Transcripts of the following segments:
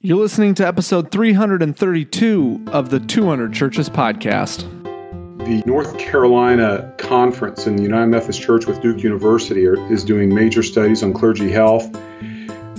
You're listening to episode 332 of the 200 Churches podcast. The North Carolina Conference in the United Methodist Church with Duke University is doing major studies on clergy health.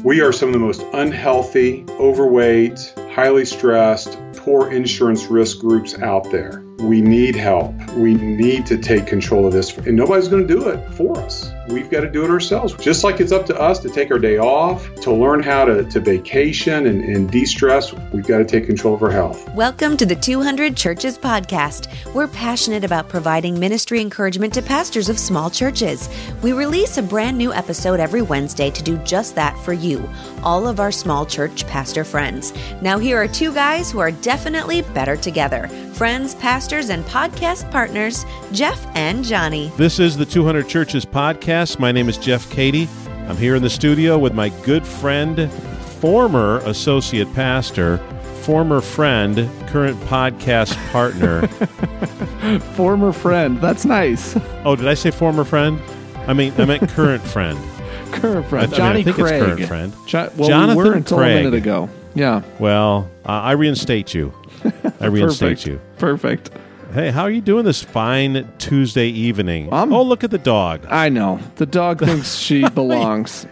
We are some of the most unhealthy, overweight, highly stressed, poor insurance risk groups out there. We need help. We need to take control of this, and nobody's going to do it for us. We've got to do it ourselves. Just like it's up to us to take our day off, to learn how to, to vacation and, and de stress, we've got to take control of our health. Welcome to the 200 Churches Podcast. We're passionate about providing ministry encouragement to pastors of small churches. We release a brand new episode every Wednesday to do just that for you, all of our small church pastor friends. Now, here are two guys who are definitely better together friends, pastors, and podcast partners, Jeff and Johnny. This is the 200 Churches Podcast. My name is Jeff Cady. I'm here in the studio with my good friend, former associate pastor, former friend, current podcast partner. Former friend. That's nice. oh, did I say former friend? I mean, I meant current friend. Current friend. I mean, I Johnny think it's Craig. current friend. Jo- well, Jonathan we were until Craig. a minute ago. Yeah. Well, uh, I reinstate you. I reinstate Perfect. you. Perfect. Hey, how are you doing this fine Tuesday evening? I'm- oh, look at the dog. I know. The dog thinks she belongs.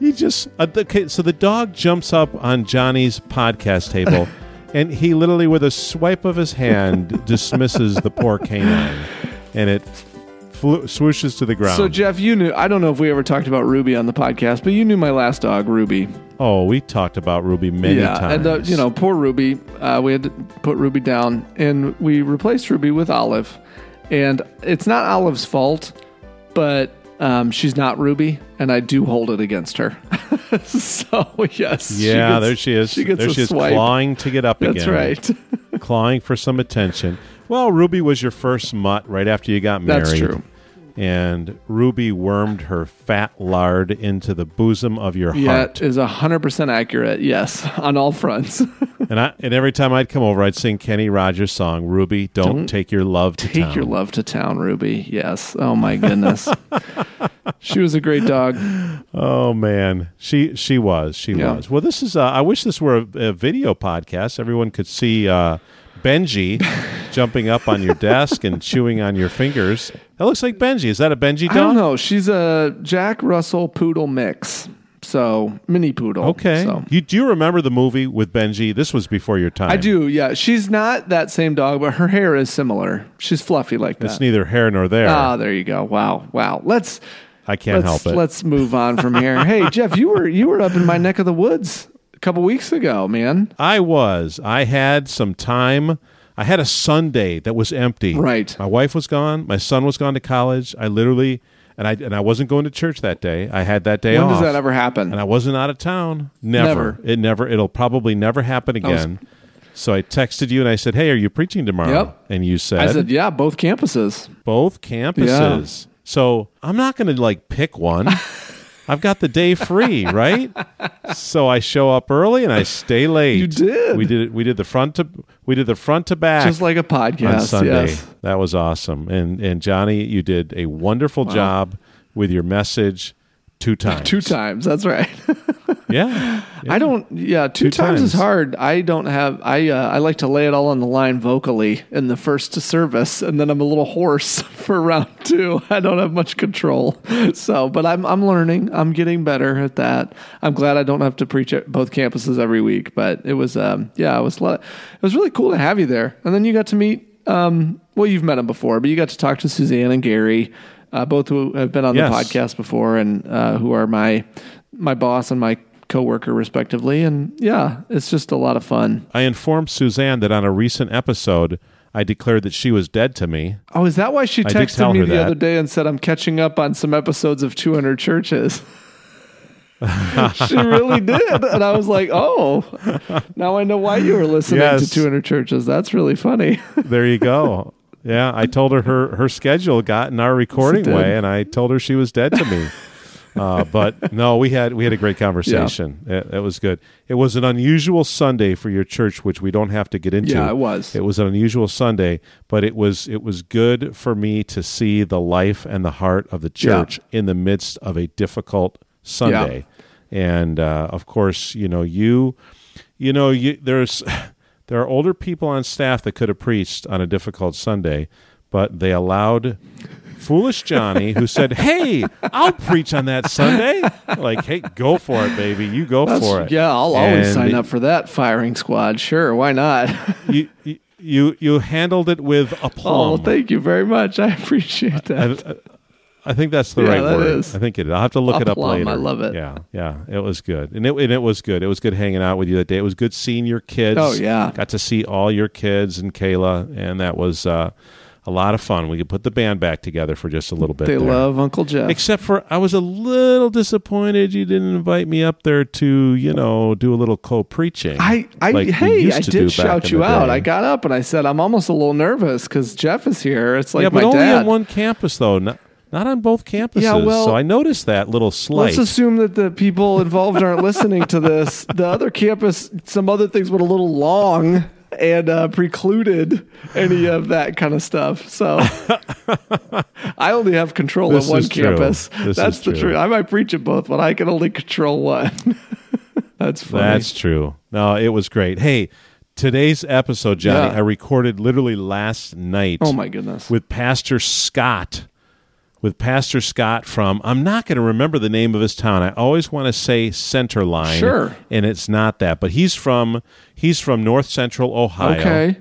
He just uh, the, okay, so the dog jumps up on Johnny's podcast table, and he literally, with a swipe of his hand, dismisses the poor canine, and it fl- swooshes to the ground. So, Jeff, you knew. I don't know if we ever talked about Ruby on the podcast, but you knew my last dog, Ruby. oh, we talked about Ruby many yeah, times. and uh, you know, poor Ruby. Uh, we had to put Ruby down, and we replaced Ruby with Olive. And it's not Olive's fault, but um, she's not Ruby, and I do hold it against her. so yes, she yeah, gets- there she is. She gets there she is, swipe. clawing to get up That's again. right. clawing for some attention. Well, Ruby was your first mutt right after you got married. That's true. And Ruby wormed her fat lard into the bosom of your Yeah, heart. is hundred percent accurate. Yes, on all fronts. And I and every time I'd come over, I'd sing Kenny Rogers' song, "Ruby, don't, Don't take your love to Take town." your love to town, Ruby. Yes. Oh my goodness. she was a great dog. Oh man, she she was she Yeah. was. Well, this is. Uh, I wish this were a, a video podcast. Everyone could see uh, Benji jumping up on your desk and chewing on your fingers. That looks like Benji. Is that a Benji I don't dog? know. She's a Jack Russell poodle mix. So mini poodle. Okay. So. You do you remember the movie with Benji? This was before your time. I do, yeah. She's not that same dog, but her hair is similar. She's fluffy like that. It's neither here nor there. Ah, there you go. Wow, wow. Let's I can't let's help it. let's move on from here. hey, Jeff, you were you were up in my neck of the woods a couple weeks ago, man. I was. I had some time. I had a Sunday that was empty. Right. My wife was gone. My son was gone to college. I literally and I and I wasn't going to church that day. I had that day When off. does that ever happen? And I wasn't out of town. Never. Never. It never. It'll probably never happen was- again. so I texted you and I said, "Hey, are you preaching tomorrow?" Yep. And you said, I said, yeah, both campuses. both campuses. So I'm not going to like pick one. I've got the day free, right? So I show up early and I stay late. You did. We did. We did the front to we did the front to back Just like a podcast. on Sunday. Yes. That was awesome. And and Johnny, you did a wonderful job with your message two times. Two times. That's right. Yeah. I don't. Yeah, two, Two times, is hard. I don't have. I uh, I like to lay it all on the line vocally in the first service, and then I'm a little hoarse for round two. I don't have much control. So, but I'm I'm learning. I'm getting better at that. I'm glad I don't have to preach at both campuses every week. But it was um yeah, it was it was really cool to have you there, and then you got to meet. Um, well, you've met them before, but you got to talk to Suzanne and Gary, uh, both who have been on Yes. the podcast before, and uh, who are my my boss and my coworker respectively and yeah it's just a lot of fun I informed Suzanne that on a recent episode I declared that she was dead to me. oh is that why she texted me the that. other day and said i'm catching up on some episodes of 200 churches she really did and i was like oh now i know why you were listening Yes. to 200 churches that's really funny There you go. yeah, I told her her her schedule got in our recording way, and I told her she was dead to me. Uh, but no, we had we had a great conversation. It, it was good. It was an unusual Sunday for your church, which we don't have to get into. Yeah, it was. It was an unusual Sunday, but it was it was good for me to see the life and the heart of the Yeah. church in the midst of a difficult Sunday. and uh, of course, you know you, you know you there's there are older people on staff that could have preached on a difficult Sunday, but they allowed foolish Johnny, who said, "Hey, I'll preach on that Sunday." Like, hey, go for it, baby. You go That's- for it. Yeah, I'll always sign up for that firing squad. Sure, why not? You, you you you handled it with oh, aplomb. well, thank you very much. I appreciate that. I, I think that's the Yeah, right that word. is. I think it. I'll have to look it up later. I love it. Yeah, yeah, it was good, and it and it was good. It was good hanging out with you that day. It was good seeing your kids. Oh, yeah. got to see all your kids and Kayla, and that was uh, a lot of fun. We could put the band back together for just a little bit. they there. love Uncle Jeff. Except for, I was a little disappointed you didn't invite me up there to, you know, do a little co-preaching. I, I like hey, I did shout you out. day. I got up and I said, I'm almost a little nervous because Jeff is here. It's like yeah, my but only dad. on one campus though, not, not on both campuses. Yeah, well, so I noticed that little slight. Let's assume that the people involved aren't listening to this. The other campus, some other things went a little long and uh, precluded any of that kind of stuff. So I only have control This of one campus. That's the true. truth. I might preach at both, but I can only control one. That's funny. That's true. No, it was great. Hey, today's episode, Johnny, Yeah. I recorded literally last night. oh my goodness. with Pastor Scott. With Pastor Scott from, I'm not going to remember the name of his town. I always want to say Centerline, Sure. and it's not that. But he's from he's from North Central Ohio. Okay.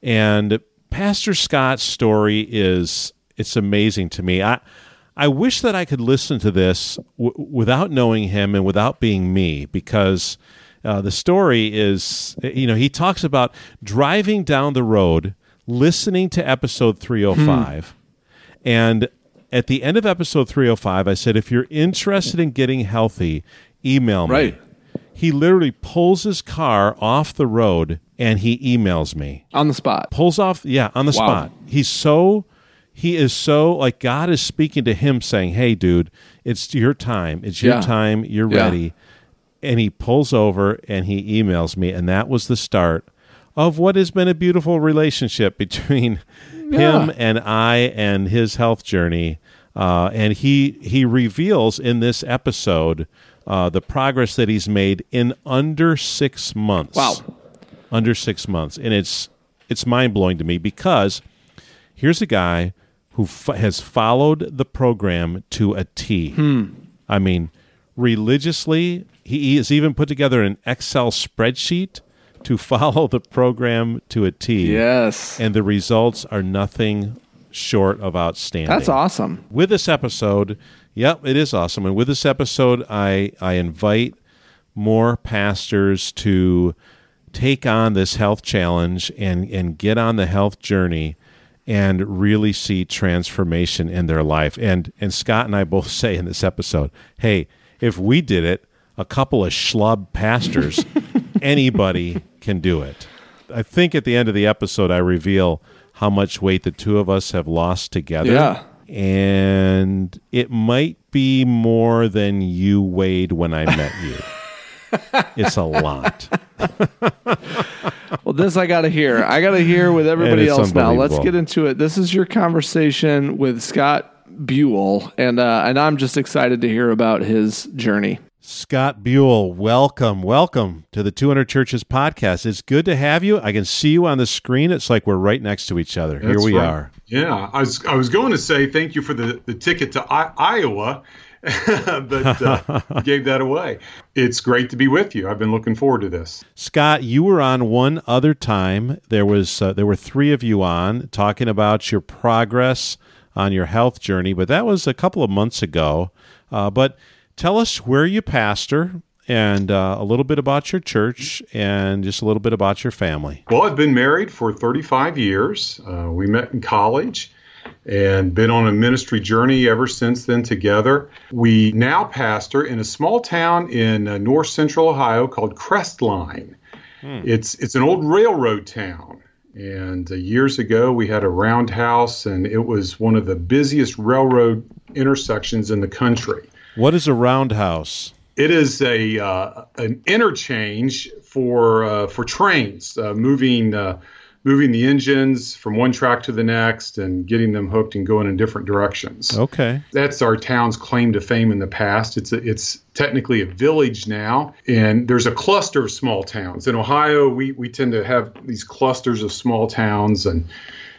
and Pastor Scott's story is it's amazing to me. I I wish that I could listen to this w- without knowing him and without being me because uh, the story is you know he talks about driving down the road listening to episode 305 and at the end of episode 305 I said if you're interested in getting healthy email me Right. he literally pulls his car off the road and he emails me On the spot. pulls off yeah on the Wow. spot he's so he is so like god is speaking to him saying hey dude it's your time it's your Yeah. time you're Yeah. ready and he pulls over and he emails me and that was the start of what has been a beautiful relationship between him and i and his health journey uh, and he he reveals in this episode uh, the progress that he's made in under six months Wow. under six months, and it's it's mind blowing to me because here's a guy who f- has followed the program to a T. Hmm. I mean, religiously, he he has even put together an Excel spreadsheet to follow the program to a T. Yes. and the results are nothing short of outstanding. That's awesome. With this episode, yep, it is awesome. And with this episode, I I invite more pastors to take on this health challenge and and get on the health journey and really see transformation in their life. And and Scott and I both say in this episode, hey, if we did it, a couple of schlub pastors, anybody can do it. I think at the end of the episode, I reveal how much weight the two of us have lost together. Yeah. And it might be more than you weighed when I met you. it's a lot. Well, this I got to hear. I got to hear with everybody else now. Let's get into it. This is your conversation with Scott Buell, and uh, and I'm just excited to hear about his journey. Scott Buell, welcome, welcome to the 200 Churches podcast. It's good to have you. I can see you on the screen. It's like we're right next to each other. Here we right. are. Yeah, I was I was going to say thank you for the, the ticket to I- Iowa, but uh, gave that away. It's great to be with you. I've been looking forward to this. Scott, you were on one other time. There was uh, there were three of you on talking about your progress on your health journey, but that was a couple of months ago. Uh, but tell us where you pastor and uh, a little bit about your church and just a little bit about your family. Well, I've been married for 35 years. Uh, we met in college and been on a ministry journey ever since then together. We now pastor in a small town in uh, north central Ohio called Crestline. It's it's an old railroad town. And uh, years ago, we had a roundhouse, and it was one of the busiest railroad intersections in the country. What is a roundhouse? It is a uh, an interchange for uh, for trains uh, moving uh, moving the engines from one track to the next and getting them hooked and going in different directions. Okay. That's our town's claim to fame in the past. It's a, it's technically a village now, and there's a cluster of small towns. In Ohio, we, we tend to have these clusters of small towns, and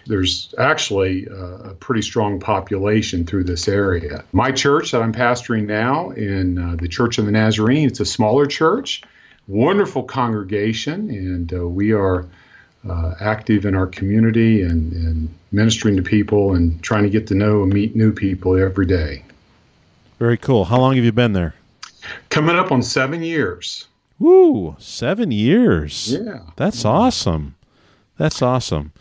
there's actually uh, a pretty strong population through this area. My church that I'm pastoring now in uh, the Church of the Nazarene, it's a smaller church, wonderful congregation, and uh, we are uh, active in our community and, and ministering to people and trying to get to know and meet new people every day. Very cool. How long have you been there? Coming up on seven years. Woo, seven years. Yeah. That's awesome. That's awesome.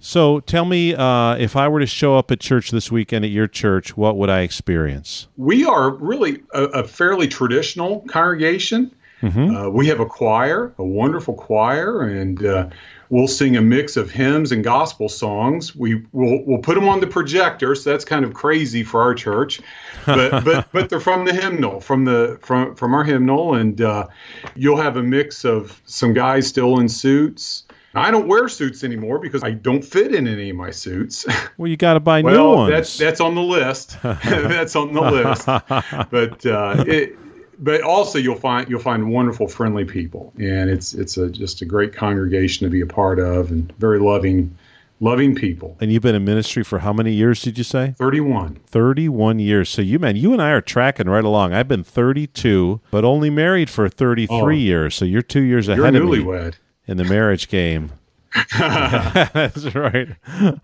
So tell me, uh, if I were to show up at church this weekend at your church, what would I experience? We are really a, a fairly traditional congregation. Mm-hmm. Uh, we have a choir, a wonderful choir, and uh, we'll sing a mix of hymns and gospel songs. We will we'll put them on the projector, so that's kind of crazy for our church, but but but they're from the hymnal, from the from from our hymnal, and uh, you'll have a mix of some guys still in suits. I don't wear suits anymore because I don't fit in any of my suits. Well, you got to buy new well, ones. that's that's on the list. that's on the list. But uh, it, but also you'll find you'll find wonderful, friendly people, and it's it's a just a great congregation to be a part of, and very loving, loving people. and you've been in ministry for how many years? Did you say? Thirty-one. 31 years. So you man, you and I are tracking right along. I've been 32, but only married for 33 Oh. years. So you're 2 years You're ahead of me You're newlywed. In the marriage game. That's right.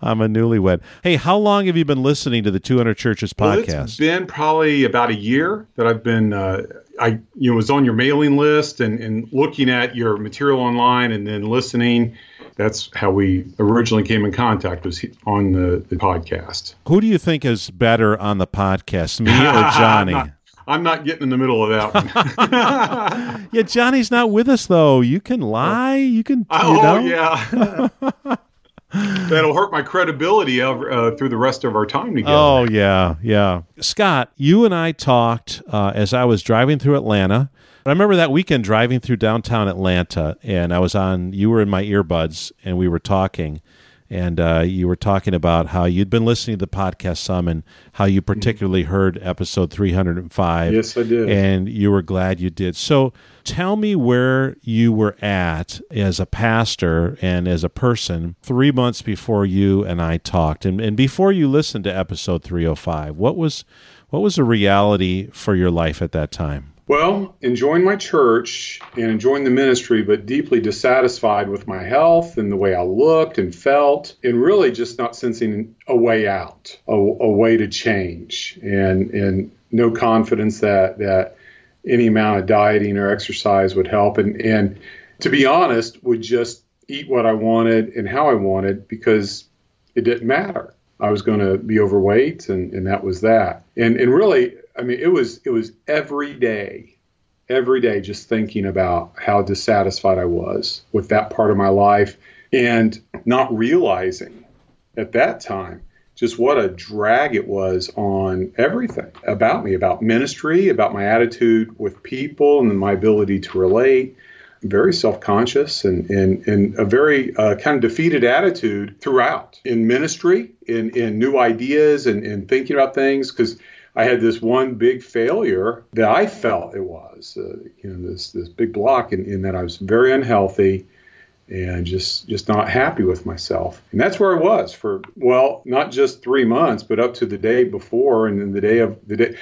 I'm a newlywed. Hey, how long have you been listening to the 200 Churches Well, podcast? it's been probably about a year that I've been. Uh, I you know was on your mailing list and, and looking at your material online and then listening. That's how we originally came in contact was on the, the podcast. Who do you think is better on the podcast, me or Johnny? Not, I'm not getting in the middle of that one. yeah, Johnny's not with us though. You can lie. You can. You oh know? yeah. That'll hurt my credibility uh, through the rest of our time together. Oh yeah, yeah. Scott, you and I talked uh, as I was driving through Atlanta. I remember that weekend driving through downtown Atlanta, and I was on. You were in my earbuds, and we were talking, and uh, you were talking about how you'd been listening to the podcast some, and how you particularly heard episode three hundred and five. Yes, I did. and you were glad you did. So, tell me where you were at as a pastor and as a person three months before you and I talked, and, and before you listened to episode three hundred five. What was what was the reality for your life at that time? Well, enjoying my church and enjoying the ministry, but deeply dissatisfied with my health and the way I looked and felt, and really just not sensing a way out, a, a way to change, and and no confidence that that any amount of dieting or exercise would help, and and to be honest, would just eat what I wanted and how I wanted because it didn't matter. I was going to be overweight, and, and that was that. And and really, I mean, it was it was every day, every day, just thinking about how dissatisfied I was with that part of my life, and not realizing at that time just what a drag it was on everything about me, about ministry, about my attitude with people, and my ability to relate. Very self-conscious and, and, and a very uh, kind of defeated attitude throughout in ministry, in, in new ideas and, and thinking about things because I had this one big failure that I felt it was, uh, you know, this this big block in, in that I was very unhealthy and just just not happy with myself. And that's where I was for well, not just three months, but up to the day before and then the day of the day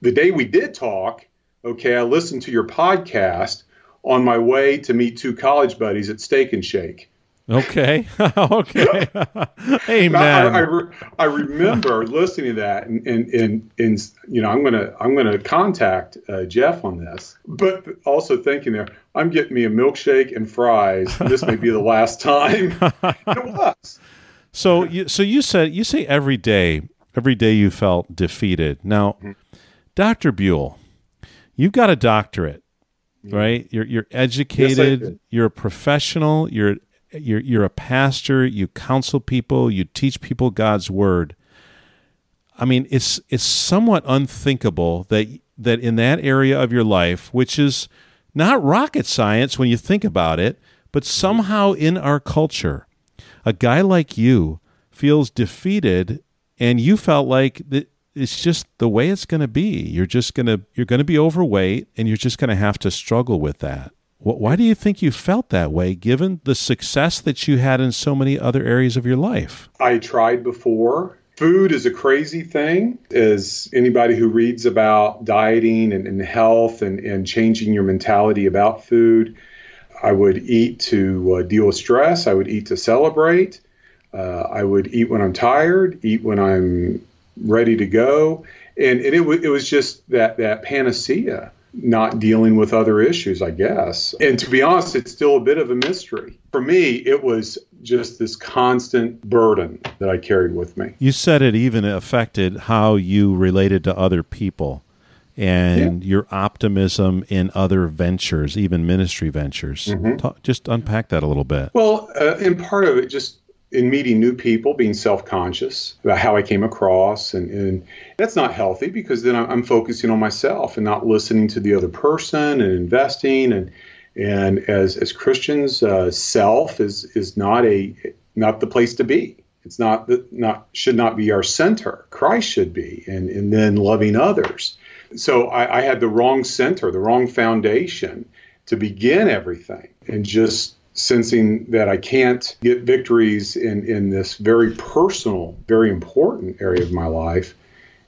the day we did talk. Okay, I listened to your podcast on my way to meet two college buddies at Steak and Shake. Okay, okay, amen. I, I, re- I remember listening to that, and, and, and, and you know, I'm gonna I'm gonna contact uh, Jeff on this, but also thinking there, I'm getting me a milkshake and fries. This may be the last time. it was. So you so you said you say every day every day you felt defeated. Now, Doctor Buell, you've got a doctorate, right? You're you're educated. did. you're a professional. You're you're you're a pastor. You counsel people. You teach people God's word. I mean, it's it's somewhat unthinkable that that in that area of your life, which is not rocket science when you think about it, but somehow in our culture, a guy like you feels defeated and you felt like that it's just the way it's going to be. You're just going to you're going to be overweight and you're just going to have to struggle with that. Why do you think you felt that way given the success that you had in so many other areas of your life? I tried before. Food is a crazy thing. As anybody who reads about dieting and, and health and, and changing your mentality about food, I would eat to uh, deal with stress. I would eat to celebrate. Uh, I would eat when I'm tired, eat when I'm ready to go, and, and it, w- it was just that that panacea, not dealing with other issues, I guess. And to be honest, it's still a bit of a mystery for me. It was just this constant burden that I carried with me. You said it even affected how you related to other people and yeah. your optimism in other ventures, even ministry ventures. Mm-hmm. Talk, just unpack that a little bit. Well, uh, and part of it just in meeting new people, being self conscious about how I came across. And, and that's not healthy because then I'm focusing on myself and not listening to the other person and investing. And, and as, as Christians, uh, self is, is not a, not the place to be. It's not not should not be our center. Christ should be, and, and then loving others. So I, I had the wrong center, the wrong foundation to begin everything, and just sensing that I can't get victories in, in this very personal, very important area of my life,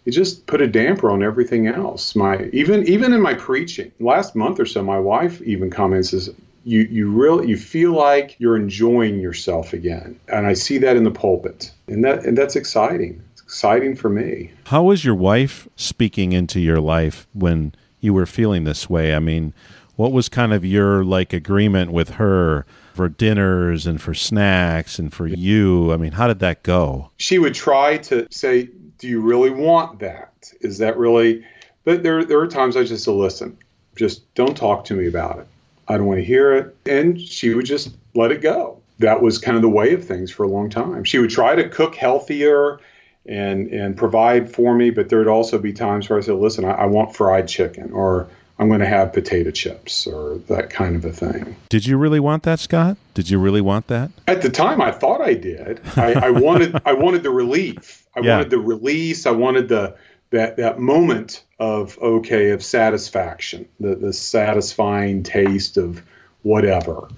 it just put a damper on everything else. My even even in my preaching, last month or so, my wife even comments is you you really you feel like you're enjoying yourself again, and I see that in the pulpit, and that and that's exciting. It's exciting for me. How was your wife speaking into your life when you were feeling this way? I mean, what was kind of your like agreement with her? for dinners and for snacks and for you? I mean, how did that go? She would try to say, Do you really want that? Is that really? But there, there are times I just said, Listen, just don't talk to me about it. I don't want to hear it. And she would just let it go. That was kind of the way of things for a long time. She would try to cook healthier and and provide for me, but there'd also be times where I said, "Listen, I, I want fried chicken," or I'm going to have potato chips or that kind of a thing. Did you really want that, Scott? Did you really want that? At the time, I thought I did. I, I wanted I wanted the relief. I yeah. wanted the release. I wanted the that that moment of okay of satisfaction, the the satisfying taste of whatever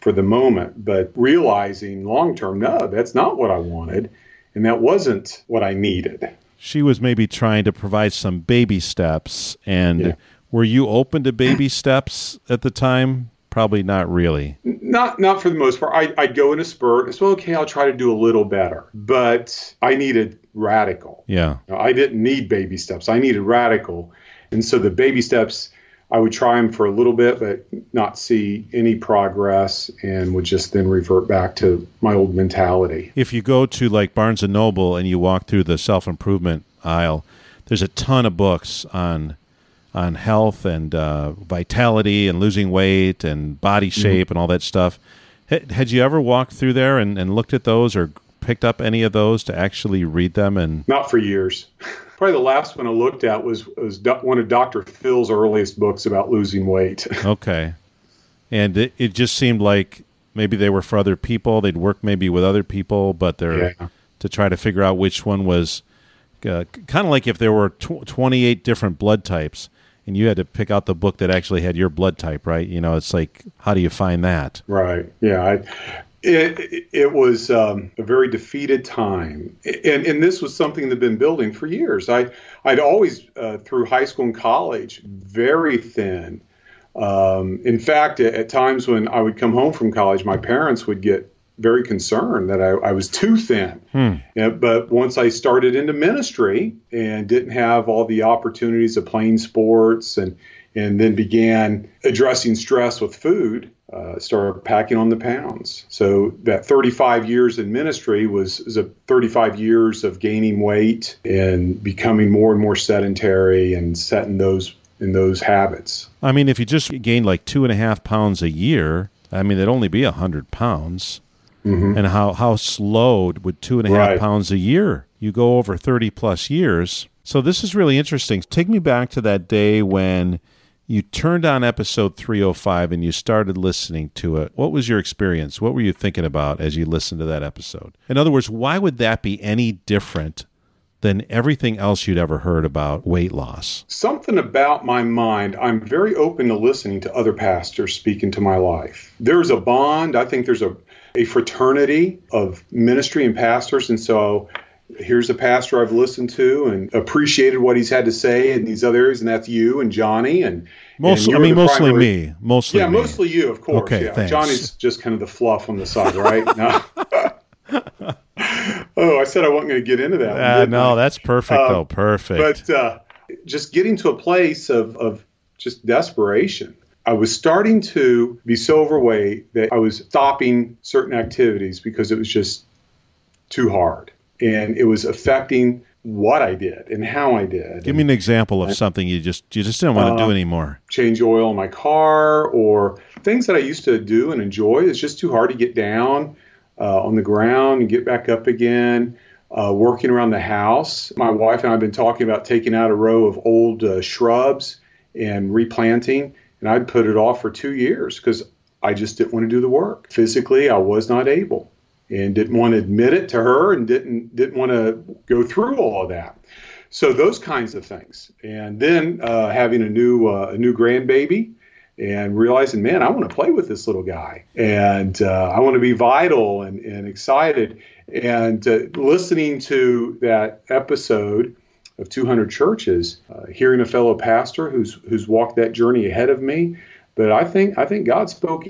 for the moment, but realizing long term, no, that's not what I wanted, and that wasn't what I needed. She was maybe trying to provide some baby steps and. Yeah were you open to baby steps at the time? Probably not really. Not not for the most part. I, I'd go in a spurt. It's well, okay. I'll try to do a little better, but I needed radical. Yeah. I didn't need baby steps. I needed radical, and so the baby steps. I would try them for a little bit, but not see any progress, and would just then revert back to my old mentality. If you go to like Barnes and Noble and you walk through the self improvement aisle, there's a ton of books on on health and uh, vitality and losing weight and body mm-hmm. shape mm-hmm. and all that stuff. Had, had you ever walked through there and, and looked at those or picked up any of those to actually read them? And not for years. Probably the last one I looked at was was one of Dr. Phil's earliest books about losing weight. okay, and it, it just seemed like maybe they were for other people. They'd work maybe with other people, but they're yeah. to try to figure out which one was uh, kind of like if there were tw- 28 different blood types and you had to pick out the book that actually had your blood type, right? You know, it's like, how do you find that? Right. Yeah. I, it, it was um, a very defeated time, and and this was something that had been building for years. I I'd always uh, through high school and college very thin. Um, in fact, at, at times when I would come home from college, my parents would get very concerned that I, I was too thin. Hmm. Yeah, but once I started into ministry and didn't have all the opportunities of playing sports and and then began addressing stress with food, uh, started packing on the pounds. So that 35 years in ministry was, was a 35 years of gaining weight and becoming more and more sedentary and setting those in those habits. I mean, if you just gained like two and a half pounds a year, I mean, it'd only be a hundred pounds mm-hmm. and how, how slowed with two and a half right. pounds a year. You go over 30 plus years. So this is really interesting. Take me back to that day when you turned on episode 305 and you started listening to it. What was your experience? What were you thinking about as you listened to that episode? In other words, why would that be any different than everything else you'd ever heard about weight loss? Something about my mind, I'm very open to listening to other pastors speak into my life. There's a bond, I think there's a, a fraternity of ministry and pastors. And so here's a pastor I've listened to and appreciated what he's had to say in these other areas, and that's you and Johnny and mostly. and I mean, mostly primary, me. Mostly, yeah, me. mostly you, of course. Okay, yeah. thanks. Johnny's just kind of the fluff on the side, right? no. oh, I said I wasn't going to get into that. Uh, no, I? that's perfect. Uh, though, perfect. but uh, just getting to a place of, of just desperation. I was starting to be so overweight that I was stopping certain activities because it was just too hard. And it was affecting what I did and how I did. Give me an example of something you just you just didn't want to do anymore. change oil in my car or things that I used to do and enjoy. It's just too hard to get down uh, on the ground and get back up again. Uh, working around the house. My wife and I have been talking about taking out a row of old uh, shrubs and replanting, and I'd put it off for two years because I just didn't want to do the work. Physically, I was not able and didn't want to admit it to her and didn't didn't want to go through all of that. So those kinds of things, and then uh, having a new uh, a new grandbaby, and realizing, man, I want to play with this little guy, and uh, I want to be vital and, and excited, and uh, listening to that episode of 200 churches, uh, hearing a fellow pastor who's who's walked that journey ahead of me, but I think I think God spoke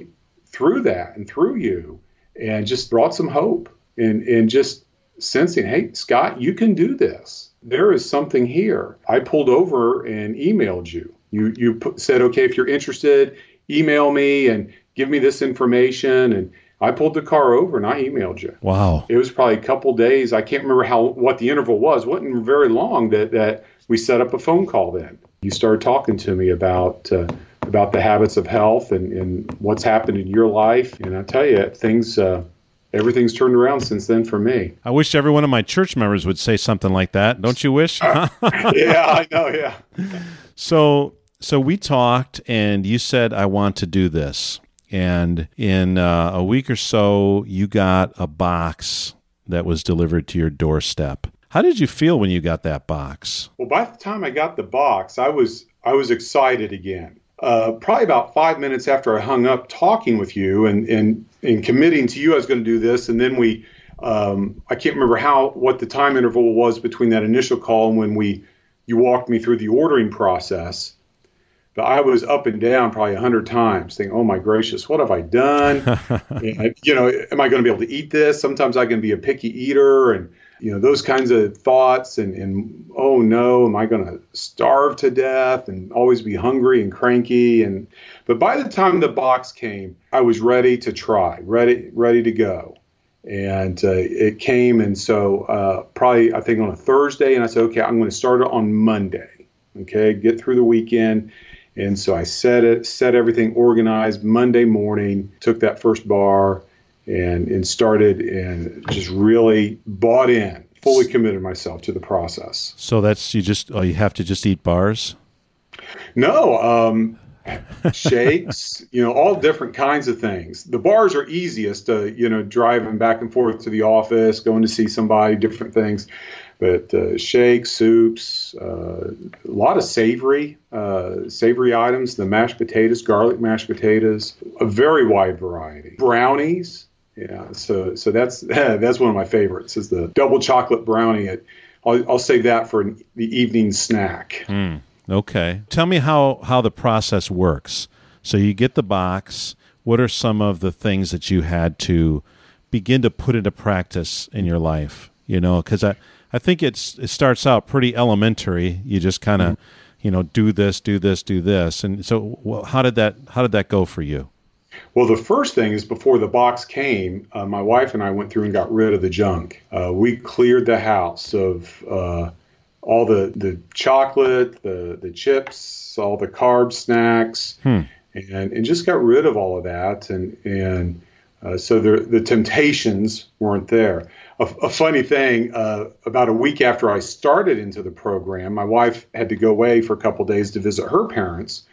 through that and through you, and just brought some hope, and and just sensing, hey, Scott, you can do this. There is something here. I pulled over and emailed you. You you put, said, okay, if you're interested, email me and give me this information. And I pulled the car over and I emailed you. Wow. It was probably a couple days. I can't remember how what the interval was. It wasn't very long that that we set up a phone call. Then you started talking to me about. Uh, about the habits of health and, and what's happened in your life, and I tell you, things uh, everything's turned around since then for me. I wish every one of my church members would say something like that. Don't you wish? yeah, I know. Yeah. So so we talked, and you said I want to do this, and in uh, a week or so, you got a box that was delivered to your doorstep. How did you feel when you got that box? Well, by the time I got the box, I was I was excited again. Uh, probably about five minutes after I hung up talking with you and and, and committing to you, I was going to do this, and then we. Um, I can't remember how what the time interval was between that initial call and when we you walked me through the ordering process. But I was up and down probably a hundred times, thinking, "Oh my gracious, what have I done? and, you know, am I going to be able to eat this?" Sometimes I can be a picky eater, and you know those kinds of thoughts. And, and oh no, am I going to starve to death and always be hungry and cranky? And but by the time the box came, I was ready to try, ready, ready to go. And uh, it came, and so uh, probably I think on a Thursday, and I said, "Okay, I'm going to start it on Monday." Okay, get through the weekend. And so I set it, set everything organized Monday morning, took that first bar and, and started and just really bought in, fully committed myself to the process. So that's you just oh you have to just eat bars. No, um, shakes, you know, all different kinds of things. The bars are easiest to, you know, driving back and forth to the office, going to see somebody, different things. But uh, shakes, soups, uh, a lot of savory, uh, savory items, the mashed potatoes, garlic mashed potatoes, a very wide variety. Brownies, yeah. So, so that's that's one of my favorites. Is the double chocolate brownie. At, I'll, I'll save that for an, the evening snack. Okay. Tell me how how the process works. So you get the box. What are some of the things that you had to begin to put into practice in your life? You know, because I I think it's it starts out pretty elementary. You just kind of you know do this, do this, do this, and so well, how did that how did that go for you? Well, the first thing is before the box came, uh, my wife and I went through and got rid of the junk. Uh, we cleared the house of uh, all the, the chocolate, the, the chips, all the carb snacks, and, and just got rid of all of that. And, and uh, so the, the temptations weren't there. A, a funny thing, uh, about a week after I started into the program, my wife had to go away for a couple days to visit her parents.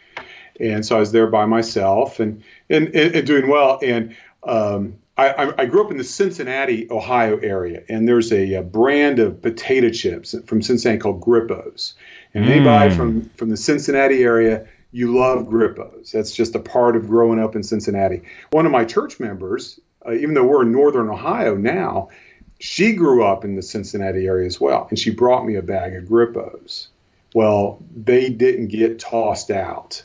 and so I was there by myself and and, and, and doing well. And um, I, I, grew up in the Cincinnati, Ohio area, and there's a, a, brand of potato chips from Cincinnati called Grippos. And mm. anybody from from the Cincinnati area, you love Grippos. That's just a part of growing up in Cincinnati. One of my church members, uh, even though we're in Northern Ohio now, she grew up in the Cincinnati area as well, and she brought me a bag of Grippos. Well, they didn't get tossed out,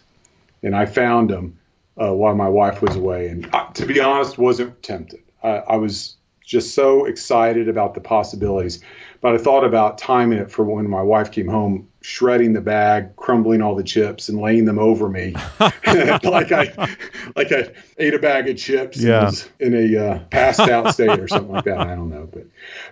and I found them uh, while my wife was away, and uh, to be honest, wasn't tempted. I, I was just so excited about the possibilities. But I thought about timing it for when my wife came home, shredding the bag, crumbling all the chips, and laying them over me, like I like I ate a bag of chips yeah. in a uh, passed out state or something like that. I don't know, but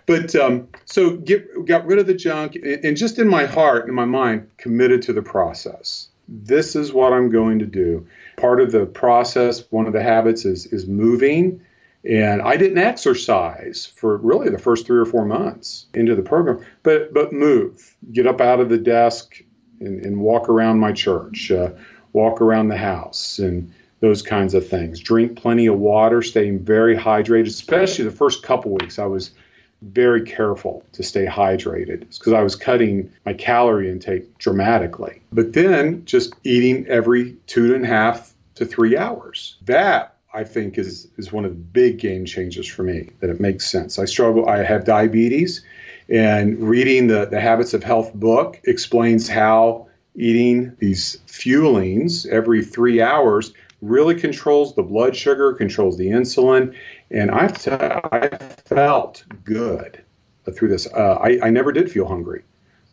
but um, so get got rid of the junk, and, and just in my heart and my mind, committed to the process. This is what I'm going to do. Part of the process, one of the habits is is moving and I didn't exercise for really the first three or four months into the program, but but move, get up out of the desk and, and walk around my church, uh, walk around the house, and those kinds of things. Drink plenty of water, staying very hydrated, especially the first couple weeks. I was very careful to stay hydrated because I was cutting my calorie intake dramatically. But then just eating every two and a half to three hours. That I think is is one of the big game changers for me. That it makes sense. I struggle. I have diabetes, and reading the the Habits of Health book explains how eating these fuelings every three hours really controls the blood sugar, controls the insulin, and I, I felt good through this. Uh, I, I never did feel hungry.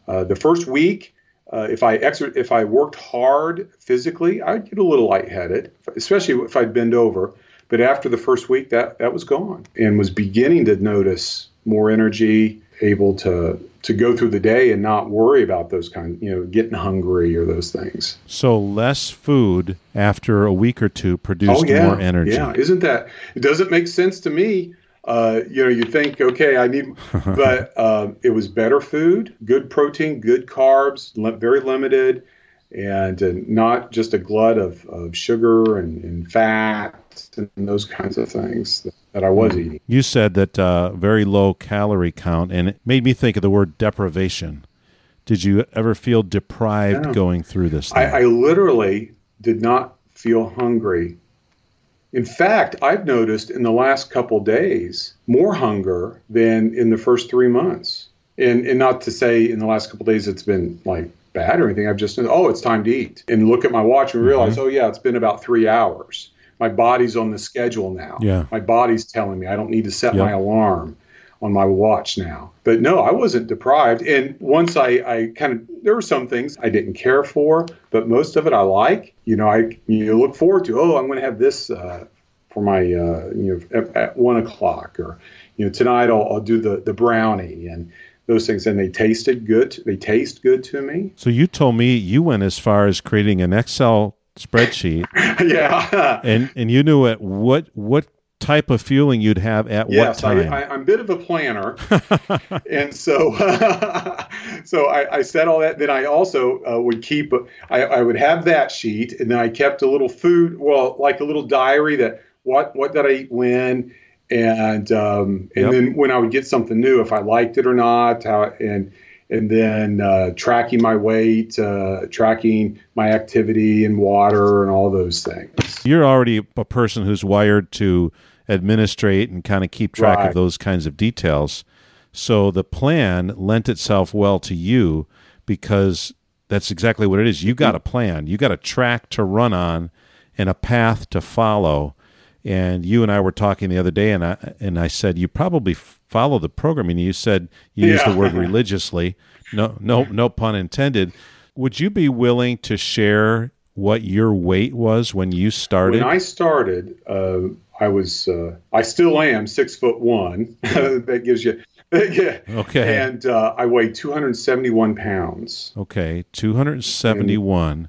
Uh, the first week, uh, if I exer- if I worked hard physically, I'd get a little lightheaded, especially if I'd bend over. But after the first week, that that was gone, and was beginning to notice more energy, able to to go through the day and not worry about those kind, you know, getting hungry or those things. So less food after a week or two produced oh, yeah, more energy. Yeah, isn't that? It doesn't make sense to me uh, you know, you think, okay, I need, but um, it was better food, good protein, good carbs, very limited, and uh, not just a glut of, of sugar and, and fat and those kinds of things that, that I was eating. You said that uh, very low calorie count, and it made me think of the word deprivation. Did you ever feel deprived yeah. going through this? I, I literally did not feel hungry in fact, I've noticed in the last couple days more hunger than in the first three months. And, and not to say in the last couple days it's been like bad or anything. I've just, oh, it's time to eat. And look at my watch and realize, mm-hmm. oh, yeah, it's been about three hours. My body's on the schedule now. Yeah. My body's telling me I don't need to set yep. my alarm on my watch now. But no, I wasn't deprived. And once I, I kind of, there were some things I didn't care for, but most of it I like. You know, I you look forward to, oh, I'm going to have this uh, for my, uh, you know, at, at, one o'clock or, you know, tonight I'll, I'll do the, the brownie and those things. And they tasted good. They taste good to me. So you told me you went as far as creating an Excel spreadsheet. yeah. and, and you knew at what, what type of fueling you'd have at yes, what time? I, am a bit of a planner, and so so I, I, said all that. Then I also uh, would keep. I, I would have that sheet, and then I kept a little food, well, like a little diary that what what did I eat when, and um, and yep. then when I would get something new, if I liked it or not, how and and then uh, tracking my weight, uh, tracking my activity and water and all those things. You're already a person who's wired to administrate and kind of keep track right. of those kinds of details. So the plan lent itself well to you because that's exactly what it is. You got a plan, you got a track to run on and a path to follow. And you and I were talking the other day, and I and I said you probably follow the program. And you said you yeah. used the word religiously. No, no, no pun intended. Would you be willing to share what your weight was when you started? When I started, uh, I was, uh, I still am six foot one. that gives you, yeah. Okay. And uh, I weighed 271 pounds. Okay, 271. And,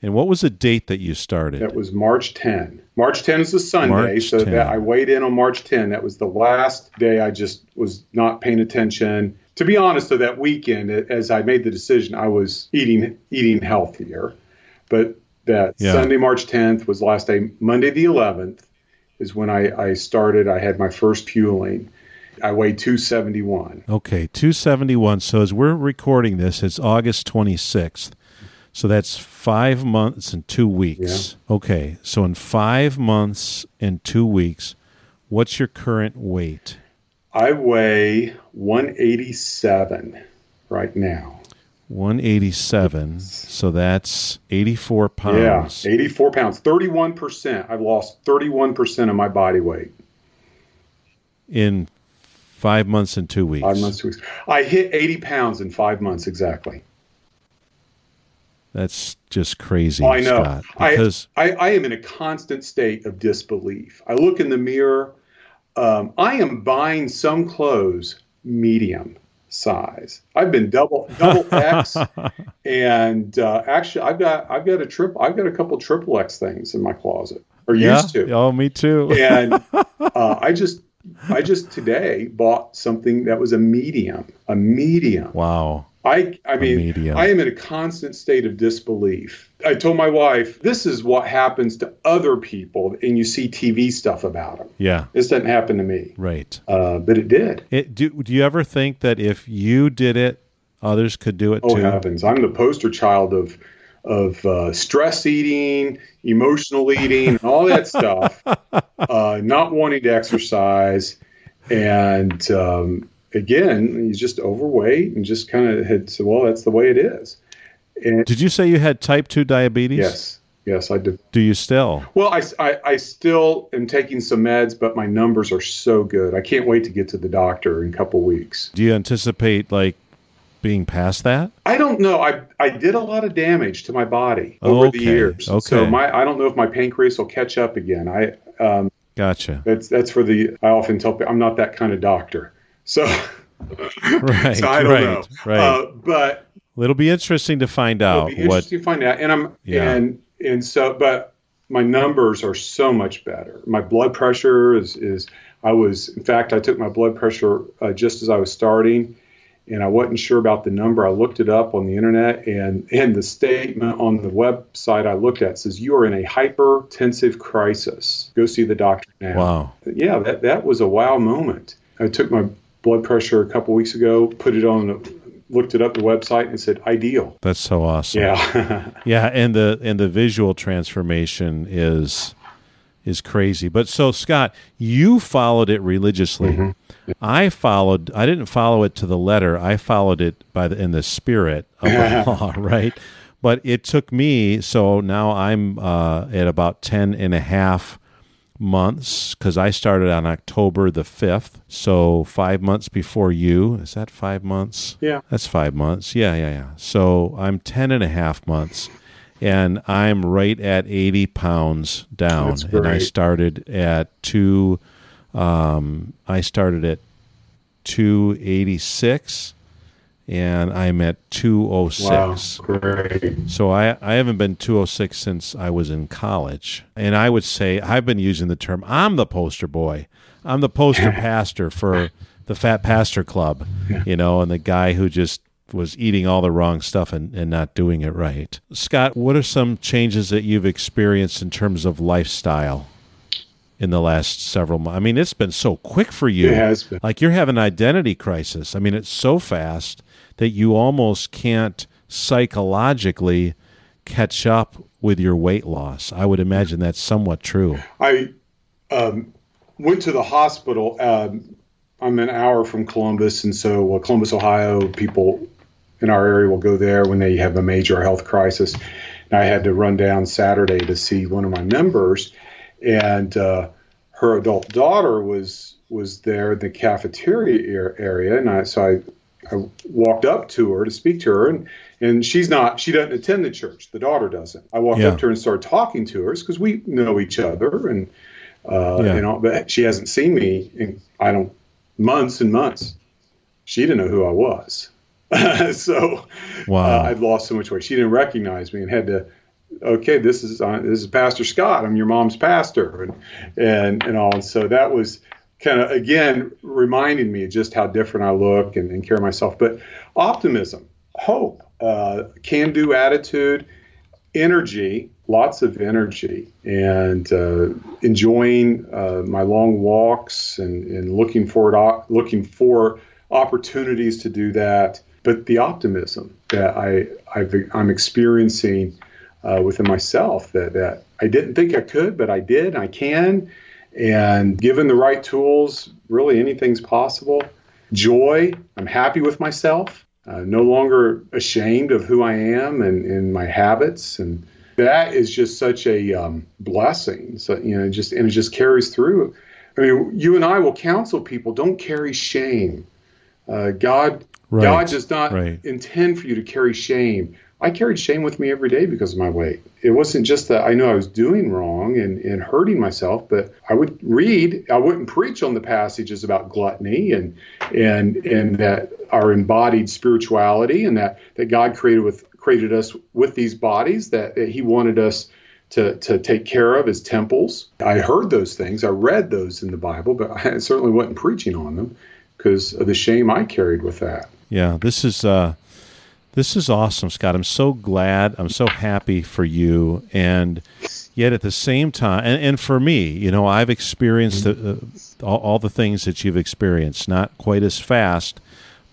and, what was the date that you started? That was March 10. March 10 is a Sunday, March so 10. that I weighed in on March 10. That was the last day I just was not paying attention. To be honest, though, that weekend, as I made the decision, I was eating eating healthier. But that Yeah. Sunday, March 10th was the last day. Monday, the 11th, is when I, I started. I had my first fueling. I weighed 271. Okay, 271. So as we're recording this, it's August 26th. So that's five months and two weeks. Okay, so in five months and two weeks, what's your current weight? I weigh 187 right now. 187. So that's 84 pounds. Yeah, 84 pounds, 31%. I've lost 31% of my body weight. in five months and two weeks. Five months, two weeks. I hit 80 pounds in five months exactly. That's just crazy, I know. Scott. I, Because I, I am in a constant state of disbelief. I look in the mirror. Um, I am buying some clothes medium size. I've been double double X, and uh, actually, I've got I've got a triple I've got a couple triple X things in my closet, or yeah, used to. oh, me too. and uh, I just I just today bought something that was a medium, a medium. wow. I I mean medium. I am in a constant state of disbelief. I told my wife this is what happens to other people, and you see TV stuff about them. Yeah, This doesn't happen to me, right. uh, but it did. It, do, do you ever think that if you did it, others could do it Oh too? heavens! I'm the poster child of of uh, stress eating, emotional eating, all that stuff. uh, not wanting to exercise, and um, again, he's just overweight and just kind of had said, "Well, that's the way it is." And Did you say you had type 2 diabetes? yes, yes, I did. Do you still? Well, I, I, I still am taking some meds, but my numbers are so good. I can't wait to get to the doctor in a couple weeks. Do you anticipate like being past that? I don't know. I I did a lot of damage to my body over the years. okay. So my I don't know if my pancreas will catch up again. I um Gotcha. that's that's for the I often tell people I'm not that kind of doctor. So, Right, so I don't right, know. right. Uh, but It'll be interesting to find it'll out be what. interesting to find out. And I'm Yeah. and and so but my numbers are so much better. My blood pressure is is I was in fact I took my blood pressure uh, just as I was starting and I wasn't sure about the number. I looked it up on the internet, and and the statement on the website I looked at says you are in a hypertensive crisis. Go see the doctor now. Wow. Yeah, that that was a wow moment. I took my blood pressure a couple weeks ago, put it on, the, looked it up the website, and said ideal. That's so awesome. Yeah, Yeah, and the and the visual transformation is is crazy. But so Scott, you followed it religiously. Mm-hmm. I followed I didn't follow it to the letter. I followed it by the in the spirit of the law, right? But it took me so now I'm uh, at about 10 and a half months because I started on October the 5th. So five months before you. Is that five months? yeah. That's five months. Yeah, yeah, yeah. So I'm 10 and a half months and I'm right at 80 pounds down. And I started at two, um, I started at 286 and I'm at 206. Wow, great. So I, I haven't been 206 since I was in college. And I would say I've been using the term I'm the poster boy. I'm the poster pastor for the Fat Pastor Club, you know, and the guy who just was eating all the wrong stuff and, and not doing it right. Scott, what are some changes that you've experienced in terms of lifestyle in the last several months? I mean, it's been so quick for you. It has been. Like you're having an identity crisis. I mean, it's so fast that you almost can't psychologically catch up with your weight loss. I would imagine that's somewhat true. I um, went to the hospital. Um, I'm an hour from Columbus, and so uh, Columbus, Ohio, people in our area will go there when they have a major health crisis. And I had to run down Saturday to see one of my members, and uh, her adult daughter was was there in the cafeteria area, and I so I, I walked up to her to speak to her, and and she's not she doesn't attend the church. The daughter doesn't. I walked Yeah. up to her and started talking to her because we know each other, and uh, Yeah. you know, but she hasn't seen me in I don't months and months. She didn't know who I was, so Wow. uh, I'd lost so much weight. She didn't recognize me and had to. Okay, this is uh, this is Pastor Scott. I'm your mom's pastor, and and and all. And so that was kind of again reminding me just how different I look and, and carry myself. But optimism, hope, uh, can-do attitude, energy. lots of energy and uh, enjoying uh, my long walks and, and looking forward looking for opportunities to do that. But the optimism that I i am experiencing uh, within myself that that I didn't think I could, but I did. I can, and given the right tools, really anything's possible. Joy. I'm happy with myself. Uh, no longer ashamed of who I am and, and my habits and that is just such a um, blessing. So you know, just and it just carries through. I mean, you and I will counsel people: don't carry shame. Uh, God, right. God does not right. intend for you to carry shame. I carried shame with me every day because of my weight. It wasn't just that I knew I was doing wrong and, and hurting myself, but I would read, I wouldn't preach on the passages about gluttony and and and that our embodied spirituality and that that God created with created us with these bodies that, that he wanted us to, to take care of as temples. I heard those things, I read those in the Bible, but I certainly wasn't preaching on them because of the shame I carried with that. Yeah, this is uh, this is awesome, Scott. I'm so glad. I'm so happy for you, and yet at the same time, and, and for me, you know, I've experienced the, uh, all, all the things that you've experienced. Not quite as fast,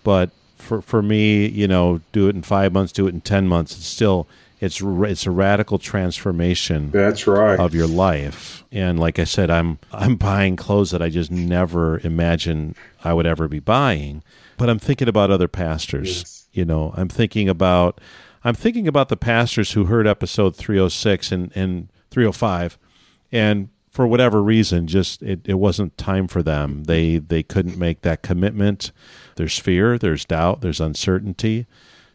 but for for me, you know, do it in five months, do it in ten months. It's still it's it's a radical transformation. That's right of your life. And like I said, I'm I'm buying clothes that I just never imagined I would ever be buying. But I'm thinking about other pastors. You know, I'm thinking about I'm thinking about the pastors who heard episode 306 and and 305 and for whatever reason just it, it wasn't time for them. They they couldn't make that commitment there's fear, there's doubt, there's uncertainty.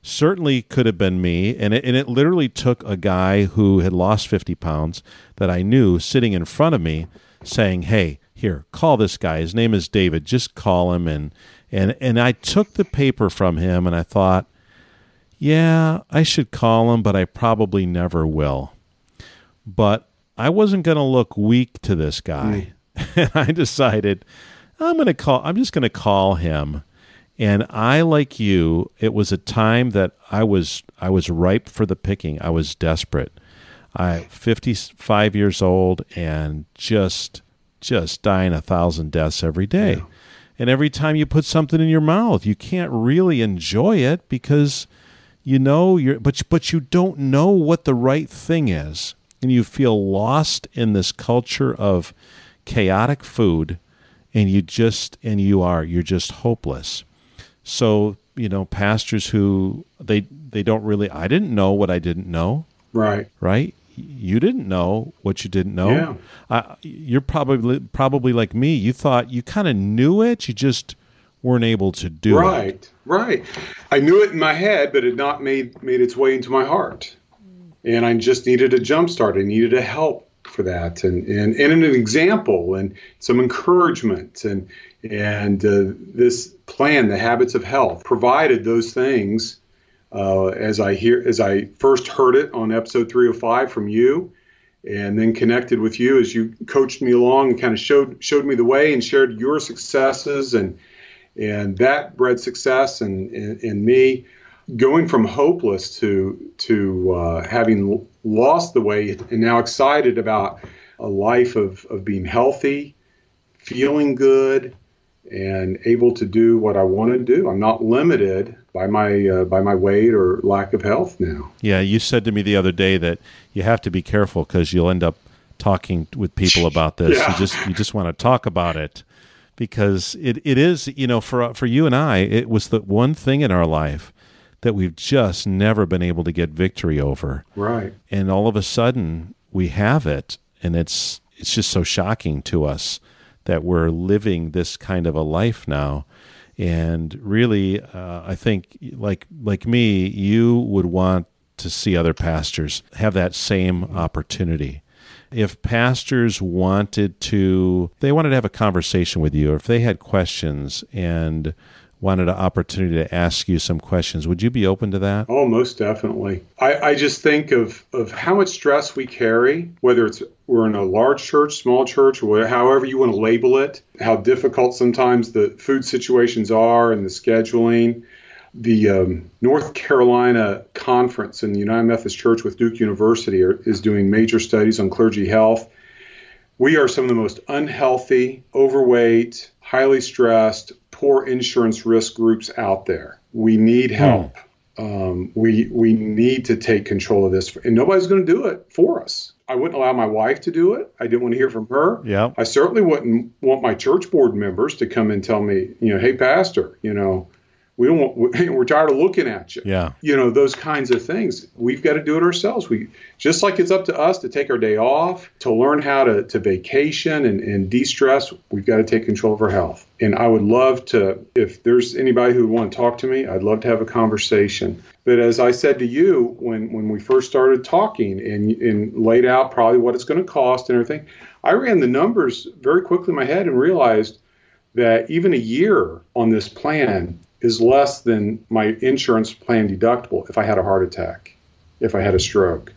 Certainly could have been me. And it, and it literally took a guy who had lost 50 pounds that I knew sitting in front of me saying, Hey, here, call this guy. His name is David. Just call him. And, and, and I took the paper from him and I thought, yeah, I should call him, but I probably never will. But I wasn't going to look weak to this guy. Mm. and I decided I'm going to call, I'm just going to call him and I, like you, it was a time that I was I was ripe for the picking. I was desperate. I 55 years old and just just dying a thousand deaths every day. Yeah. And every time you put something in your mouth, you can't really enjoy it because you know you're but but you don't know what the right thing is. And you feel lost in this culture of chaotic food and you just and you are you're just hopeless so you know, pastors who they they don't really. I didn't know what I didn't know. Right. Right. You didn't know what you didn't know. Yeah. Uh, you're probably probably like me. You thought you kind of knew it. You just weren't able to do right, it. Right. Right. I knew it in my head, but it not made made its way into my heart. And I just needed a jump start. I needed a help for that and, and, and an example and some encouragement and and uh, this plan, the habits of health, provided those things uh, as I hear as I first heard it on episode 305 from you, and then connected with you as you coached me along and kind of showed showed me the way and shared your successes and and that bred success and in me going from hopeless to to uh, having lost the weight and now excited about a life of, of being healthy, feeling good, and able to do what I want to do. I'm not limited by my uh, by my weight or lack of health now. Yeah, you said to me the other day that you have to be careful because you'll end up talking with people about this. yeah. You just you just want to talk about it because it, it is you know for for you and I it was the one thing in our life that we've just never been able to get victory over. Right. And all of a sudden we have it and it's it's just so shocking to us that we're living this kind of a life now. And really, uh, I think, like like me, you would want to see other pastors have that same opportunity. If pastors wanted to, they wanted to have a conversation with you, or if they had questions and wanted an opportunity to ask you some questions. Would you be open to that? Oh, most definitely. I, I just think of, of how much stress we carry, whether it's we're in a large church, small church, or however you want to label it, how difficult sometimes the food situations are and the scheduling. the um, North Carolina conference in the United Methodist Church with Duke University are, is doing major studies on clergy health. We are some of the most unhealthy, overweight, highly stressed, poor insurance risk groups out there. We need help. Hmm. Um, we we need to take control of this, and nobody's going to do it for us. I wouldn't allow my wife to do it. I didn't want to hear from her. Yeah. I certainly wouldn't want my church board members to come and tell me, you know, hey, pastor, you know, we don't want, we're tired of looking at you. Yeah. You know, those kinds of things. We've got to do it ourselves. We just like it's up to us to take our day off, to learn how to, to vacation and, and de-stress, we've got to take control of our health. And I would love to, if there's anybody who would want to talk to me, I'd love to have a conversation. But as I said to you when, when we first started talking and, and laid out probably what it's going to cost and everything, I ran the numbers very quickly in my head and realized that even a year on this plan is less than my insurance plan deductible if I had a heart attack, if I had a stroke,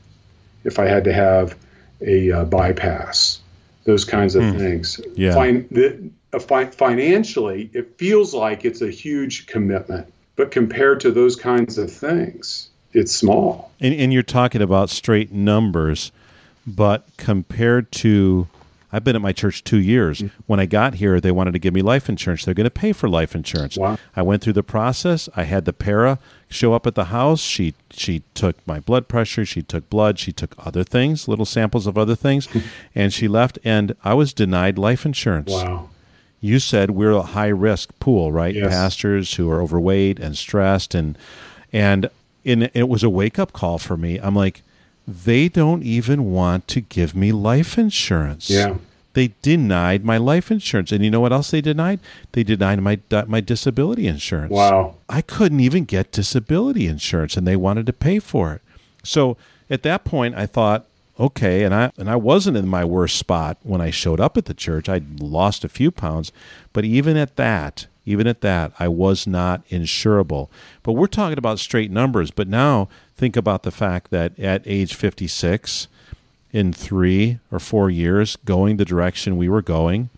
if I had to have a uh, bypass, those kinds of hmm. things. Yeah. Fin- the, uh, fi- financially, it feels like it's a huge commitment, but compared to those kinds of things, it's small. And, and you're talking about straight numbers, but compared to I've been at my church two years. Mm-hmm. When I got here, they wanted to give me life insurance. They're going to pay for life insurance. Wow. I went through the process. I had the para show up at the house. She she took my blood pressure. She took blood. She took other things, little samples of other things, and she left. And I was denied life insurance. Wow. You said we're a high risk pool, right? Yes. Pastors who are overweight and stressed, and and in, it was a wake up call for me. I'm like they don't even want to give me life insurance. Yeah. They denied my life insurance. And you know what else they denied? They denied my my disability insurance. Wow. I couldn't even get disability insurance and they wanted to pay for it. So at that point I thought, okay, and I and I wasn't in my worst spot when I showed up at the church. I'd lost a few pounds, but even at that, even at that, I was not insurable. But we're talking about straight numbers. But now think about the fact that at age 56, in three or four years, going the direction we were going,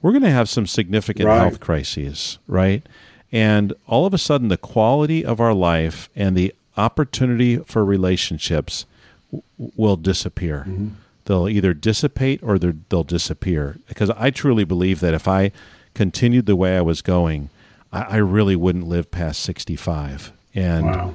we're going to have some significant right. health crises, right? And all of a sudden, the quality of our life and the opportunity for relationships w- will disappear. Mm-hmm. They'll either dissipate or they'll disappear. Because I truly believe that if I continued the way I was going, I, I really wouldn't live past 65. And wow.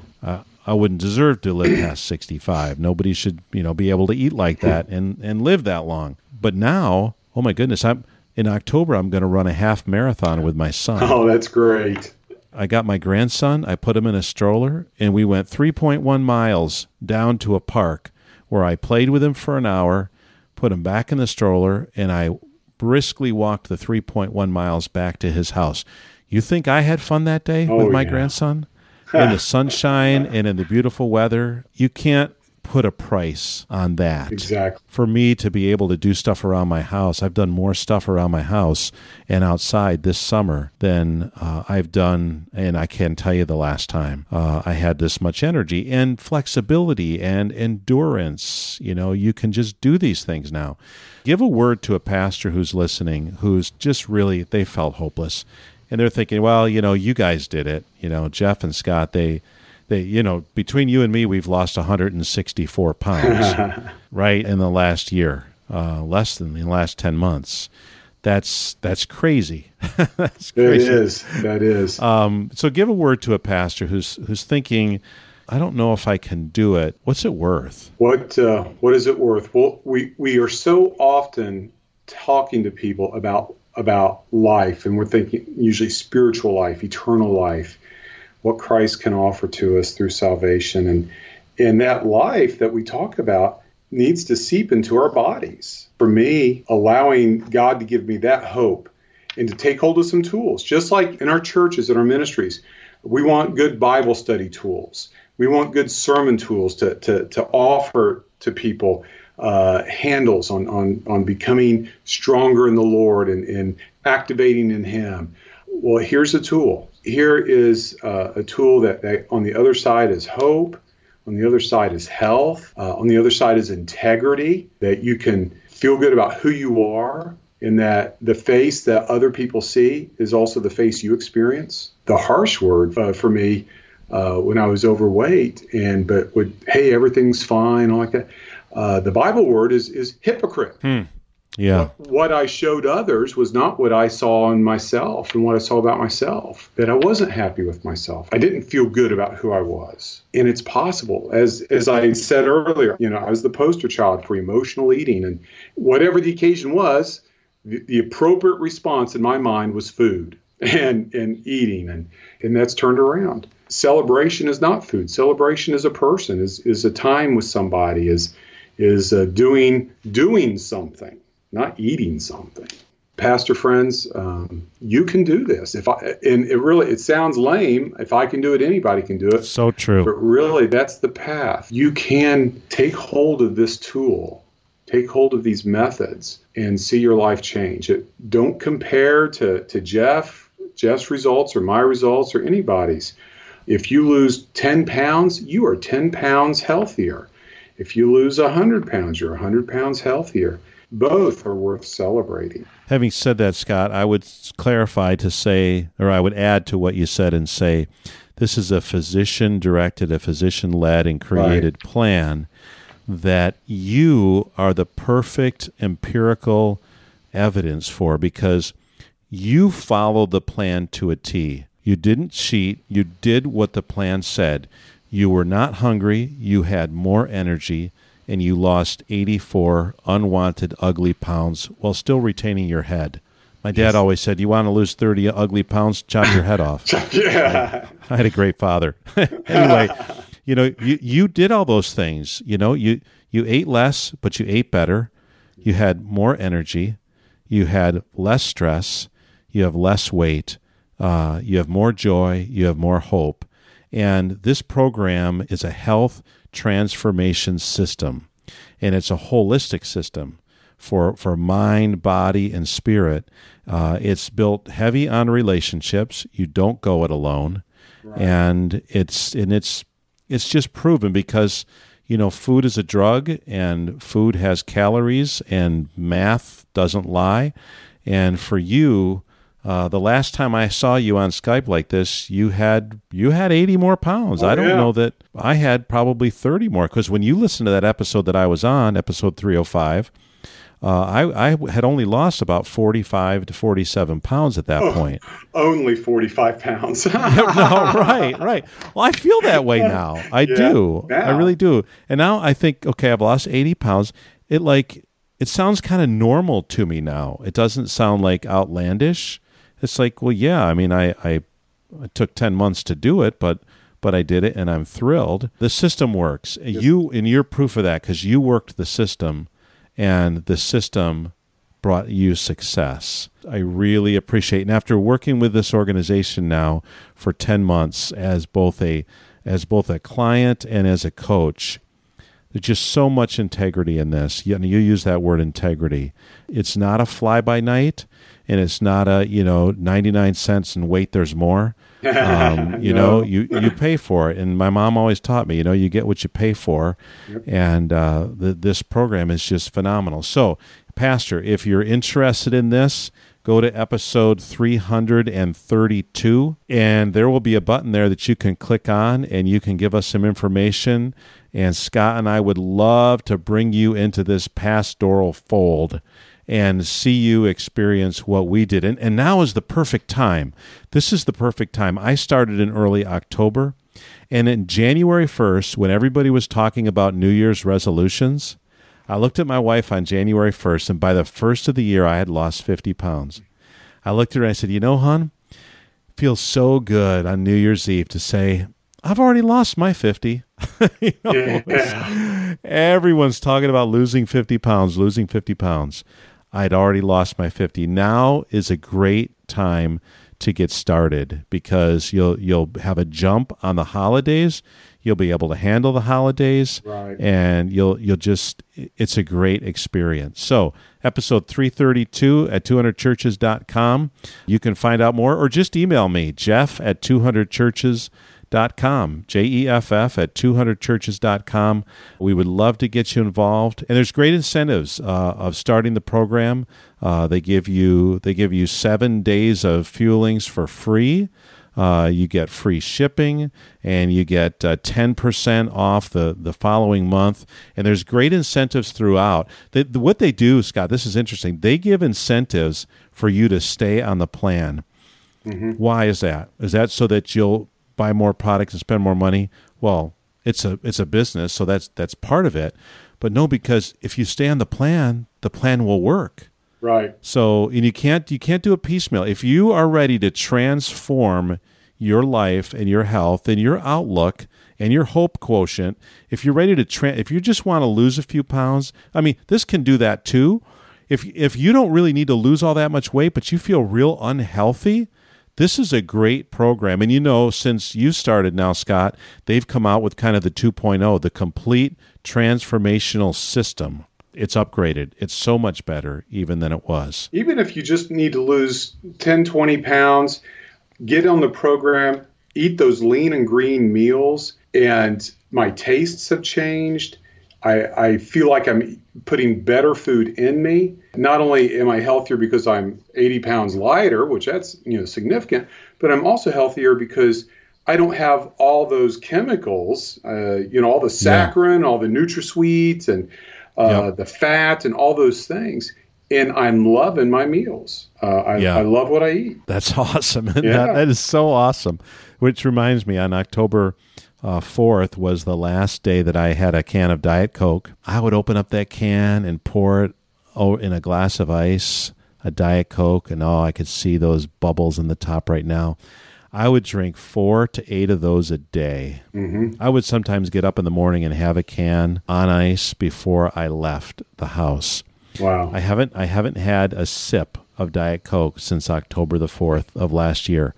I wouldn't deserve to live past 65. Nobody should, you know, be able to eat like that and, and live that long. But now, oh my goodness, I'm in October I'm going to run a half marathon with my son. Oh, that's great. I got my grandson, I put him in a stroller, and we went 3.1 miles down to a park where I played with him for an hour, put him back in the stroller, and I briskly walked the 3.1 miles back to his house. You think I had fun that day oh, with my yeah. grandson? In the sunshine and in the beautiful weather. You can't put a price on that. Exactly. For me to be able to do stuff around my house, I've done more stuff around my house and outside this summer than uh, I've done, and I can't tell you the last time uh, I had this much energy and flexibility and endurance. You know, you can just do these things now. Give a word to a pastor who's listening who's just really, they felt hopeless and they're thinking, well, you know, you guys did it. You know, Jeff and Scott, they, they, you know, between you and me, we've lost 164 pounds, right, in the last year, uh, less than the last 10 months. That's that's crazy. that's crazy. It is. That is. Um, so, give a word to a pastor who's who's thinking, I don't know if I can do it. What's it worth? What uh, What is it worth? Well, we we are so often talking to people about about life, and we're thinking usually spiritual life, eternal life, what Christ can offer to us through salvation. And, and that life that we talk about needs to seep into our bodies. For me, allowing God to give me that hope and to take hold of some tools, just like in our churches and our ministries, we want good Bible study tools. We want good sermon tools to, to, to offer to people uh, handles on, on, on becoming stronger in the Lord and, and activating in Him. Well, here's a tool. Here is uh, a tool that, that, on the other side is hope, on the other side is health, uh, on the other side is integrity, that you can feel good about who you are, and that the face that other people see is also the face you experience. The harsh word uh, for me uh, when I was overweight, and but would hey everything's fine, all like that. Uh, the Bible word is is hypocrite. Hmm. Yeah. What, what, I showed others was not what I saw in myself and what I saw about myself. That I wasn't happy with myself. I didn't feel good about who I was. And it's possible, as as I said earlier, you know, I was the poster child for emotional eating, and whatever the occasion was, the, the appropriate response in my mind was food and and eating, and and that's turned around. Celebration is not food. Celebration is a person. is is a time with somebody. is is uh, doing doing something not eating something. Pastor friends, um, you can do this. If I and it really it sounds lame. If I can do it, anybody can do it. So true. But really, that's the path. You can take hold of this tool, take hold of these methods, and see your life change. It, don't compare to to Jeff, Jeff's results, or my results, or anybody's. If you lose 10 pounds, you are 10 pounds healthier. If you lose 100 pounds, you're 100 pounds healthier both are worth celebrating. Having said that, Scott, I would clarify to say, or I would add to what you said and say, this is a physician directed, a physician led, and created right. plan that you are the perfect empirical evidence for because you followed the plan to a T. You didn't cheat. You did what the plan said. You were not hungry. You had more energy and you lost 84 unwanted ugly pounds while still retaining your head. My dad yes. always said, "You want to lose 30 ugly pounds? Chop your head off." yeah. I, I, had a great father. anyway, you know, you you did all those things. You know, you you ate less, but you ate better. You had more energy. You had less stress. You have less weight. Uh, you have more joy. You have more hope. And this program is a health transformation system. And it's a holistic system for, for mind, body, and spirit. Uh, it's built heavy on relationships. You don't go it alone. Right. And it's and it's it's just proven because you know food is a drug and food has calories and math doesn't lie. And for you, uh, the last time I saw you on Skype like this, you had you had eighty more pounds. Oh, I don't yeah. know that I had probably thirty more because when you listen to that episode that I was on, episode 305, uh, I, I had only lost about forty five to forty seven pounds at that oh, point. Only forty five pounds. no, right, right. Well, I feel that way now. I yeah, do. Now. I really do. And now I think, okay, I've lost eighty pounds. It like it sounds kind of normal to me now. It doesn't sound like outlandish it's like, well, yeah, I mean, I, I, took 10 months to do it, but but I did it and I'm thrilled. The system works. Yep. You and you're proof of that because you worked the system and the system brought you success. I really appreciate. And after working with this organization now for 10 months as both a as both a client and as a coach, there's just so much integrity in this. You, you use that word integrity. It's not a fly by night and it's not a you know 99 cents and wait there's more. Um, you no. know you you pay for it. And my mom always taught me you know you get what you pay for. Yep. and uh, the, this program is just phenomenal. So pastor if you're interested in this go to episode 332 and there will be a button there that you can click on and you can give us some information. And scott and i would love to bring you into this pastoral fold and see you experience what we did. And, and now is the perfect time. This is the perfect time. I started in early October. And in January 1st, when everybody was talking about New Year's resolutions, I looked at my wife on January 1st, and by the first of the year, I had lost 50 pounds. I looked at her and I said, You know, hon, feels so good on New Year's Eve to say, I've already lost my 50. you know, yeah. Everyone's talking about losing 50 pounds, losing 50 pounds. I'd already lost my 50. Now is a great time to get started because you'll you'll have a jump on the holidays. You'll be able to handle the holidays right. and you'll you'll just it's a great experience. So, episode 332 at 200churches.com. You can find out more or just email me, Jeff at 200churches.com com, J-E-F-F at 200churches.com. We would love to get you involved. And there's great incentives uh, of starting the program. Uh, they give you they give you seven days of fuelings for free. Uh, you get free shipping and you get uh, 10% off the, the following month. And there's great incentives throughout. They, the, what they do, Scott, this is interesting. They give incentives for you to stay on the plan. Mm-hmm. Why is that? Is that so that you'll buy more products and spend more money? Well, it's a it's a business, so that's that's part of it. But no, because if you stay on the plan, the plan will work. Right. So and you can't you can't do a piecemeal. If you are ready to transform your life and your health and your outlook and your hope quotient, if you're ready to tra- if you just want to lose a few pounds, I mean, this can do that too. If if you don't really need to lose all that much weight, but you feel real unhealthy, this is a great program. And you know, since you started now, Scott, they've come out with kind of the 2.0, the complete transformational system. It's upgraded. It's so much better even than it was. Even if you just need to lose 10, 20 pounds, get on the program, eat those lean and green meals, and my tastes have changed. I, I feel like I'm putting better food in me. Not only am I healthier because I'm 80 pounds lighter, which that's you know significant, but I'm also healthier because I don't have all those chemicals, uh, you know, all the saccharin, yeah. all the NutraSweets, and uh, yep. the fat, and all those things. And I'm loving my meals. Uh, I, yeah. I, love what I eat. That's awesome. Yeah. That, that is so awesome. Which reminds me, on October uh, 4th was the last day that I had a can of Diet Coke. I would open up that can and pour it in a glass of ice, a Diet Coke, and oh, I could see those bubbles in the top right now. I would drink four to eight of those a day. Mm-hmm. I would sometimes get up in the morning and have a can on ice before I left the house. Wow. I haven't I haven't had a sip of Diet Coke since October the 4th of last year.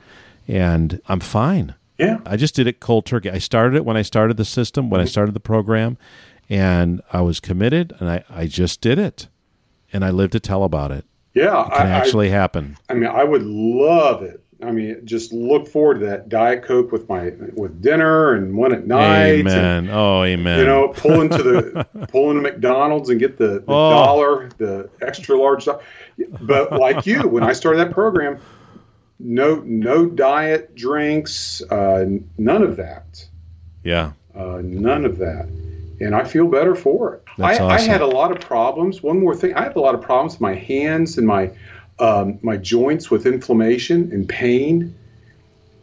And I'm fine. Yeah. I just did it cold turkey. I started it when I started the system, when. I started the program, and I was committed and I, I just did it. And I lived to tell about it. Yeah. It can I, actually I, happen. I mean, I would love it. I mean, just look forward to that Diet Coke with my with dinner and one at night. Amen. And, oh, amen. You know, pull into the pull into McDonald's and get the, the oh. dollar, the extra large. But like you, when I started that program, no no diet drinks, uh, none of that. Yeah. Uh, none of that. And I feel better for it. I, awesome. I, had a lot of problems. One more thing, I had a lot of problems with my hands and my um, my joints with inflammation and pain.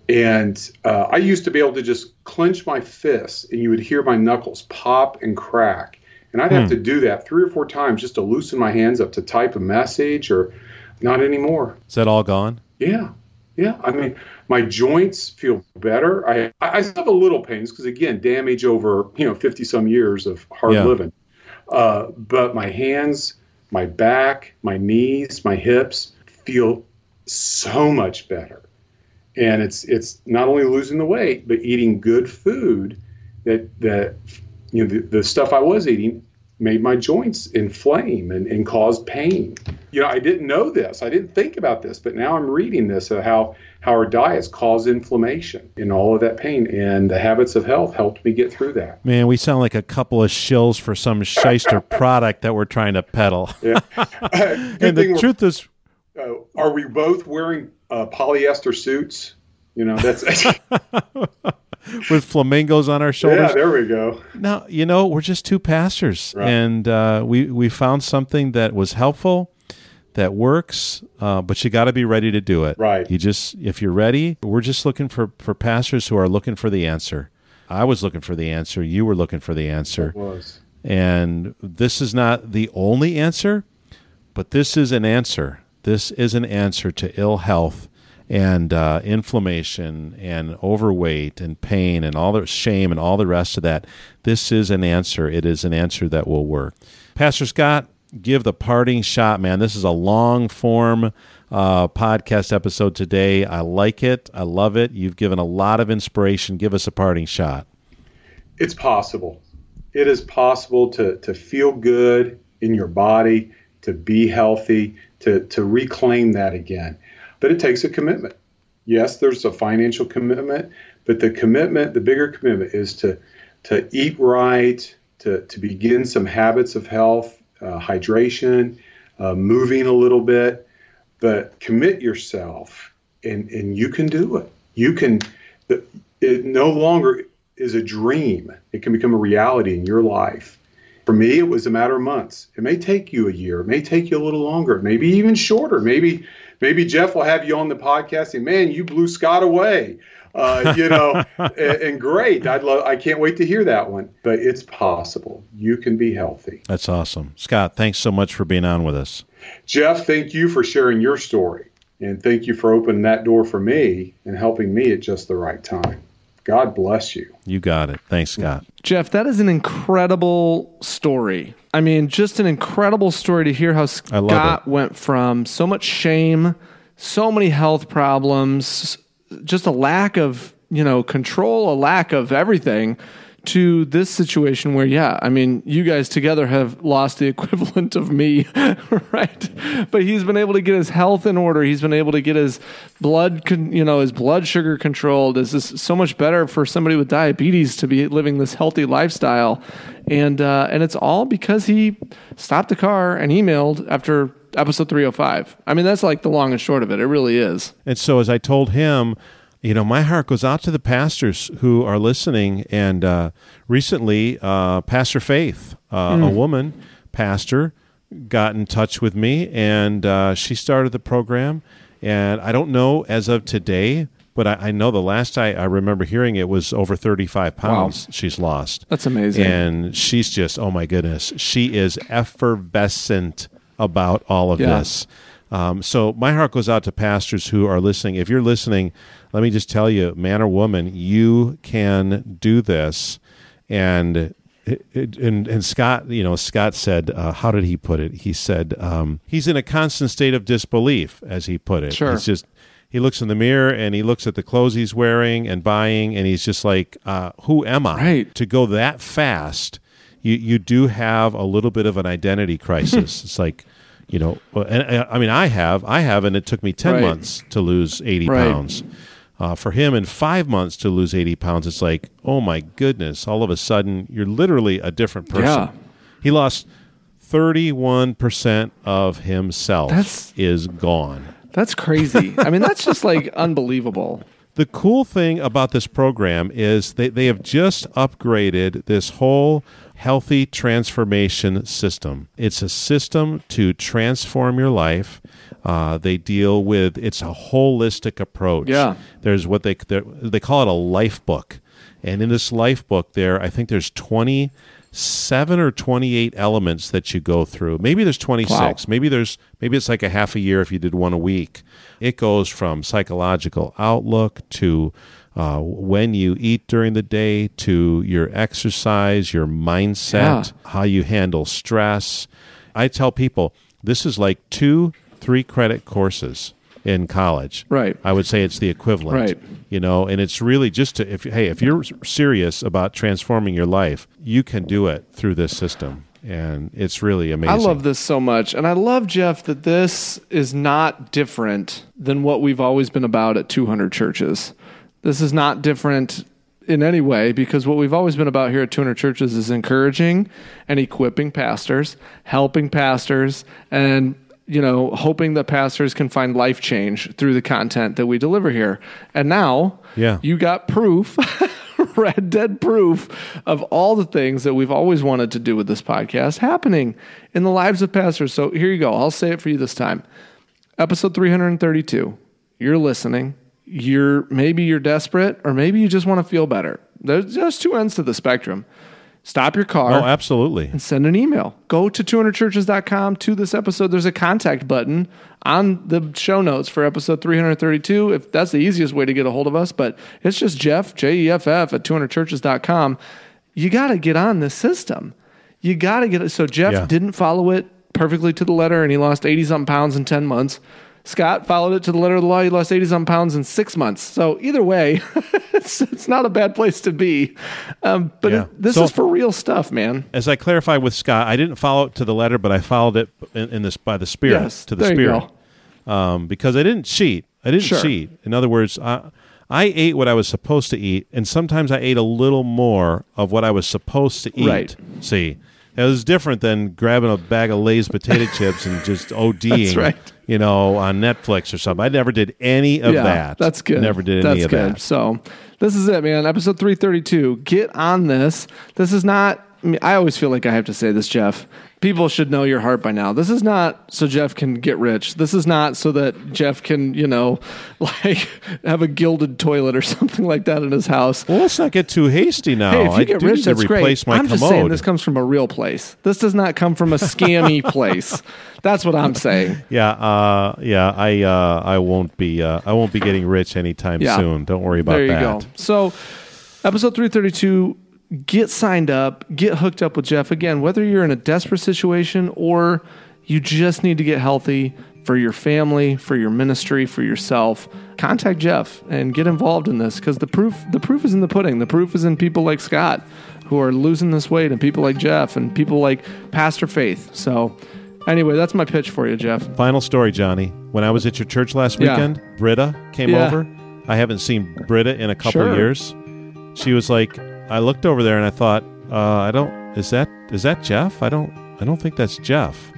And uh, I used to be able to just clench my fists, and you would hear my knuckles pop and crack. And I'd hmm. have to do that three or four times just to loosen my hands up to type a message, or not anymore. Is that all gone? Yeah. Yeah, I mean, my joints feel better. I I still have a little pains because again, damage over you know fifty some years of hard yeah. living. Uh, but my hands, my back, my knees, my hips feel so much better. And it's it's not only losing the weight, but eating good food that that you know the, the stuff I was eating made my joints inflame and, and cause pain. You know, I didn't know this. I didn't think about this, but now I'm reading this of how, how our diets cause inflammation and all of that pain. And the habits of health helped me get through that. Man, we sound like a couple of shills for some shyster product that we're trying to peddle. yeah. and the truth is, uh, are we both wearing uh, polyester suits? You know, that's with flamingos on our shoulders. Yeah, there we go. Now you know we're just two pastors, right. and uh, we we found something that was helpful, that works, uh, but you got to be ready to do it. Right. You just if you're ready, we're just looking for for pastors who are looking for the answer. I was looking for the answer. You were looking for the answer. It was. And this is not the only answer, but this is an answer. This is an answer to ill health and uh, inflammation and overweight and pain and all the shame and all the rest of that. This is an answer. It is an answer that will work. Pastor Scott, give the parting shot, man. This is a long form uh, podcast episode today. I like it. I love it. You've given a lot of inspiration. Give us a parting shot. It's possible. It is possible to, to feel good in your body, to be healthy, to, to reclaim that again but it takes a commitment. Yes, there's a financial commitment, but the commitment, the bigger commitment, is to to eat right, to to begin some habits of health, uh, hydration, uh, moving a little bit, but commit yourself, and and you can do it. You can, it no longer is a dream. It can become a reality in your life. For me, it was a matter of months. It may take you a year. It may take you a little longer. Maybe even shorter. Maybe maybe Jeff will have you on the podcast and man, you blew Scott away. Uh, you know, and, and, great. I'd love. I can't wait to hear that one. But it's possible. You can be healthy. That's awesome, Scott. Thanks so much for being on with us. Jeff, thank you for sharing your story, and thank you for opening that door for me and helping me at just the right time. God bless you. You got it. Thanks, Scott. Jeff, that is an incredible story. I mean, just an incredible story to hear how Scott went from so much shame, so many health problems, just a lack of, you know, control, a lack of everything to this situation where, yeah, I mean, you guys together have lost the equivalent of me, right? But he's been able to get his health in order. He's been able to get his blood, con- you know, his blood sugar controlled. This is so much better for somebody with diabetes to be living this healthy lifestyle, and uh, and it's all because he stopped the car and emailed after episode 305. I mean, that's like the long and short of it. It really is. And so, as I told him you know, my heart goes out to the pastors who are listening. And uh, recently, uh, Pastor Faith, uh, mm. a woman pastor, got in touch with me and uh, she started the program. And I don't know as of today, but I, I know the last I, I, remember hearing it was over 35 pounds wow. she's lost. That's amazing. And she's just, oh my goodness, she is effervescent about all of yeah. this. Um, so my heart goes out to pastors who are listening. If you're listening, let me just tell you, man or woman, you can do this. And it, and, and Scott, you know, Scott said, uh, how did he put it? He said, um, he's in a constant state of disbelief, as he put it. Sure. He's just, he looks in the mirror and he looks at the clothes he's wearing and buying, and he's just like, uh, who am I? Right. To go that fast, you, you do have a little bit of an identity crisis. it's like, you know, and uh, I mean, I have, I have, and it took me ten right. months to lose eighty right. pounds. Uh, for him, in five months to lose eighty pounds, it's like, oh my goodness! All of a sudden, you're literally a different person. Yeah. He lost thirty-one percent of himself. That's is gone. That's crazy. I mean, that's just like unbelievable. The cool thing about this program is they, they have just upgraded this whole healthy transformation system. It's a system to transform your life. Uh, they deal with it's a holistic approach. Yeah, there's what they they call it a life book, and in this life book, there I think there's twenty seven or 28 elements that you go through maybe there's 26 wow. maybe there's maybe it's like a half a year if you did one a week it goes from psychological outlook to uh, when you eat during the day to your exercise, your mindset, yeah. how you handle stress. I tell people this is like two three credit courses in college. Right. I would say it's the equivalent. Right. You know, and it's really just to if hey, if you're serious about transforming your life, you can do it through this system. And it's really amazing. I love this so much. And I love, Jeff, that this is not different than what we've always been about at 200 churches. This is not different in any way because what we've always been about here at 200 churches is encouraging and equipping pastors, helping pastors, and you know, hoping that pastors can find life change through the content that we deliver here. And now, yeah. you got proof, red dead proof of all the things that we've always wanted to do with this podcast happening in the lives of pastors. So here you go. I'll say it for you this time. Episode 332. You're listening you're maybe you're desperate or maybe you just want to feel better. There's just two ends to the spectrum. Stop your car. Oh, absolutely. And send an email. Go to 200churches.com to this episode. There's a contact button on the show notes for episode 332. If that's the easiest way to get a hold of us, but it's just Jeff, J E F F, at 200churches.com. You got to get on this system. You got to get it. So Jeff yeah. didn't follow it perfectly to the letter and he lost 80 something pounds in 10 months. Scott followed it to the letter of the law. He lost 80 some pounds in six months. So either way, it's, it's not a bad place to be. Um, but yeah. it, this so, is for real stuff, man. As I clarified with Scott, I didn't follow it to the letter, but I followed it in, in this by the Spirit yes, to the Spirit um, because I didn't cheat. I didn't sure. cheat. In other words, I, I ate what I was supposed to eat, and sometimes I ate a little more of what I was supposed to eat. Right. See, it was different than grabbing a bag of Lay's potato chips and just ODing. That's right you know, on Netflix or something. I never did any of yeah, that. That's good. Never did that's any of good. that. So this is it, man. Episode 332. Get on this. This is not, I, mean, I always feel like I have to say this, Jeff. People should know your heart by now. This is not so Jeff can get rich. This is not so that Jeff can, you know, like have a gilded toilet or something like that in his house. Well, let's not get too hasty now. Hey, if you I get rich, that's great. I'm commode. just saying this comes from a real place. This does not come from a scammy place. That's what I'm saying. yeah, uh, yeah. I uh, I won't be uh, I won't be getting rich anytime Yeah. soon. Don't worry about there you that. go. So, episode 332, get signed up, get hooked up with Jeff. Again, whether you're in a desperate situation or you just need to get healthy for your family, for your ministry, for yourself, contact Jeff and get involved in this because the proof the proof is in the pudding. The proof is in people like Scott who are losing this weight and people like Jeff and people like Pastor Faith. So, anyway, that's my pitch for you, Jeff. Final story, Johnny. When I was at your church last Yeah. weekend, Britta came Yeah. over. I haven't seen Britta in a couple Sure. years. She was like, I looked over there and I thought, uh, I don't. Is that is that Jeff? I don't. I don't think that's Jeff.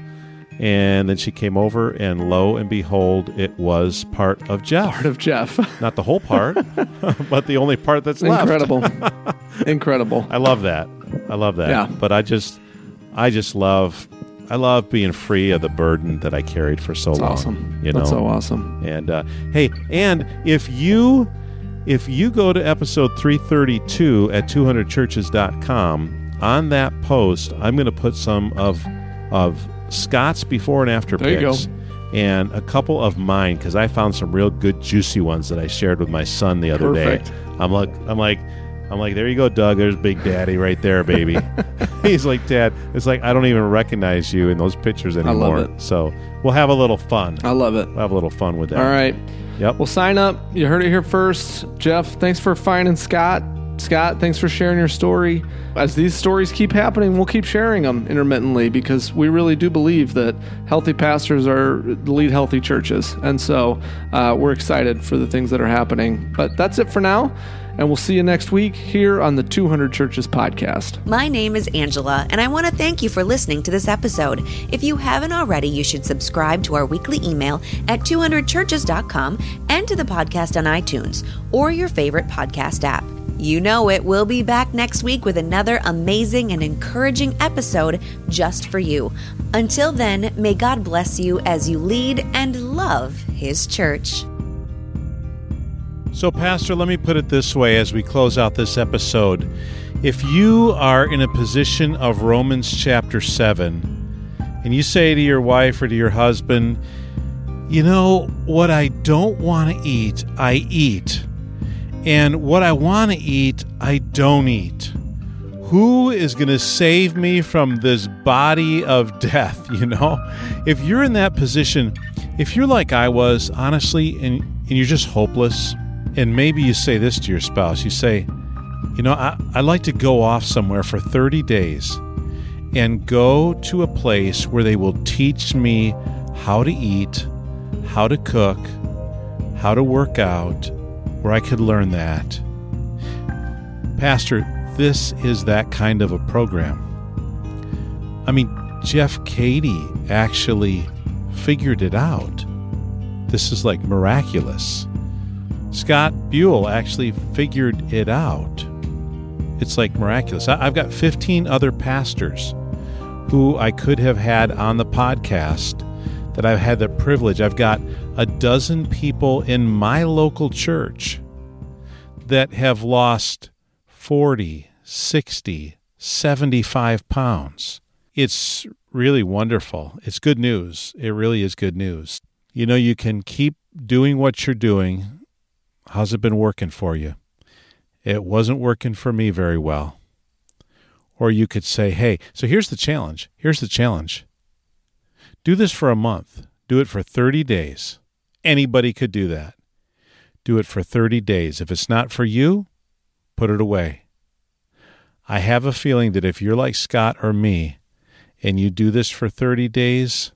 And then she came over, and lo and behold, it was part of Jeff. Part of Jeff. Not the whole part, but the only part that's left. Incredible. Incredible. I love that. I love that. Yeah. But I just, I just love, I love being free of the burden that I carried for so That's long. awesome. You know. That's so awesome. And uh, hey, and if you if you go to episode 332 at 200churches.com, on that post, I'm going to put some of of Scott's before and after There pics and a couple of mine because I found some real good juicy ones that I shared with my son the other Perfect. day. I'm like I'm like I'm like, there you go, Doug. There's Big Daddy right there, baby. He's like, Dad. It's like I don't even recognize you in those pictures love anymore. it. So we'll have a little fun. I love it. We'll have a little fun with that. All right. Yep. Well, sign up. You heard it here first. Jeff, thanks for finding Scott. Scott, thanks for sharing your story. As these stories keep happening, we'll keep sharing them intermittently because we really do believe that healthy pastors are lead healthy churches. And so uh, we're excited for the things that are happening. But that's it for now. And we'll see you next week here on the 200 Churches podcast. My name is Angela, and I want to thank you for listening to this episode. If you haven't already, you should subscribe to our weekly email at 200churches.com and to the podcast on iTunes or your favorite podcast app. You know it. We'll be back next week with another amazing and encouraging episode just for you. Until then, may God bless you as you lead and love His church. So, Pastor, let me put it this way as we close out this episode. If you are in a position of Romans chapter 7, and you say to your wife or to your husband, you know, what I don't want to eat, I eat. And what I want to eat, I don't eat. Who is going to save me from this body of death? You know, if you're in that position, if you're like I was, honestly, and, and you're just hopeless, and maybe you say this to your spouse you say, You know, I, I'd like to go off somewhere for 30 days and go to a place where they will teach me how to eat, how to cook, how to work out, where I could learn that. Pastor, this is that kind of a program. I mean, Jeff Cady actually figured it out. This is like miraculous. Scott Buell actually figured it out. It's like miraculous. I've got 15 other pastors who I could have had on the podcast that I've had the privilege. I've got a dozen people in my local church that have lost 40, 60, 75 pounds. It's really wonderful. It's good news. It really is good news. You know, you can keep doing what you're doing. How's it been working for you? It wasn't working for me very well. Or you could say, hey, so here's the challenge. Here's the challenge. Do this for a month. Do it for 30 days. Anybody could do that. Do it for 30 days. If it's not for you, put it away. I have a feeling that if you're like Scott or me and you do this for 30 days,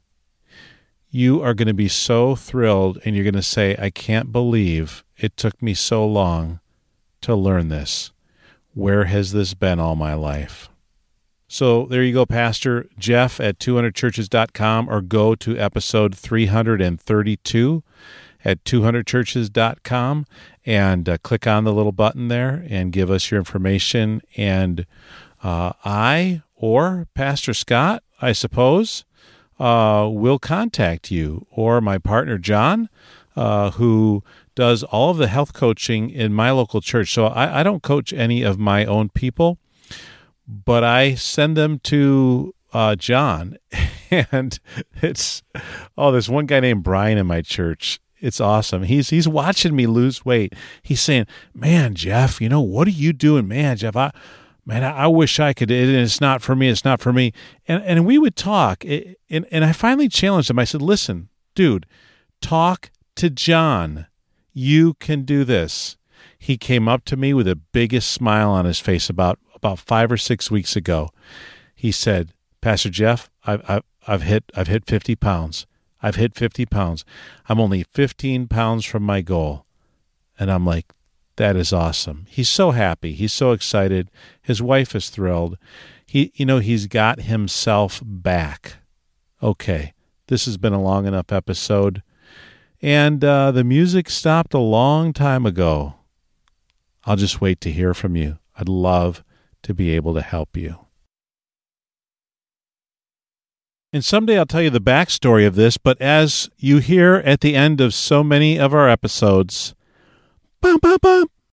you are going to be so thrilled and you're going to say, I can't believe it took me so long to learn this. Where has this been all my life? So there you go, Pastor Jeff at 200churches.com or go to episode 332 at 200churches.com and uh, click on the little button there and give us your information. And uh, I or Pastor Scott, I suppose, uh, will contact you or my partner John, uh, who does all of the health coaching in my local church. So I, I don't coach any of my own people, but I send them to uh, John. And it's oh, there's one guy named Brian in my church. It's awesome. He's he's watching me lose weight. He's saying, "Man, Jeff, you know what are you doing, man, Jeff? I man, I, wish I could. It, it's not for me. It's not for me." And and we would talk, and and I finally challenged him. I said, "Listen, dude, talk to John. You can do this." He came up to me with the biggest smile on his face about about five or six weeks ago. He said, "Pastor Jeff, I've I've, I've hit I've hit fifty pounds." I've hit 50 pounds. I'm only 15 pounds from my goal. And I'm like, that is awesome. He's so happy. He's so excited. His wife is thrilled. He, you know, he's got himself back. Okay, this has been a long enough episode. And uh, the music stopped a long time ago. I'll just wait to hear from you. I'd love to be able to help you. And someday I'll tell you the backstory of this, but as you hear at the end of so many of our episodes, 哒哒哒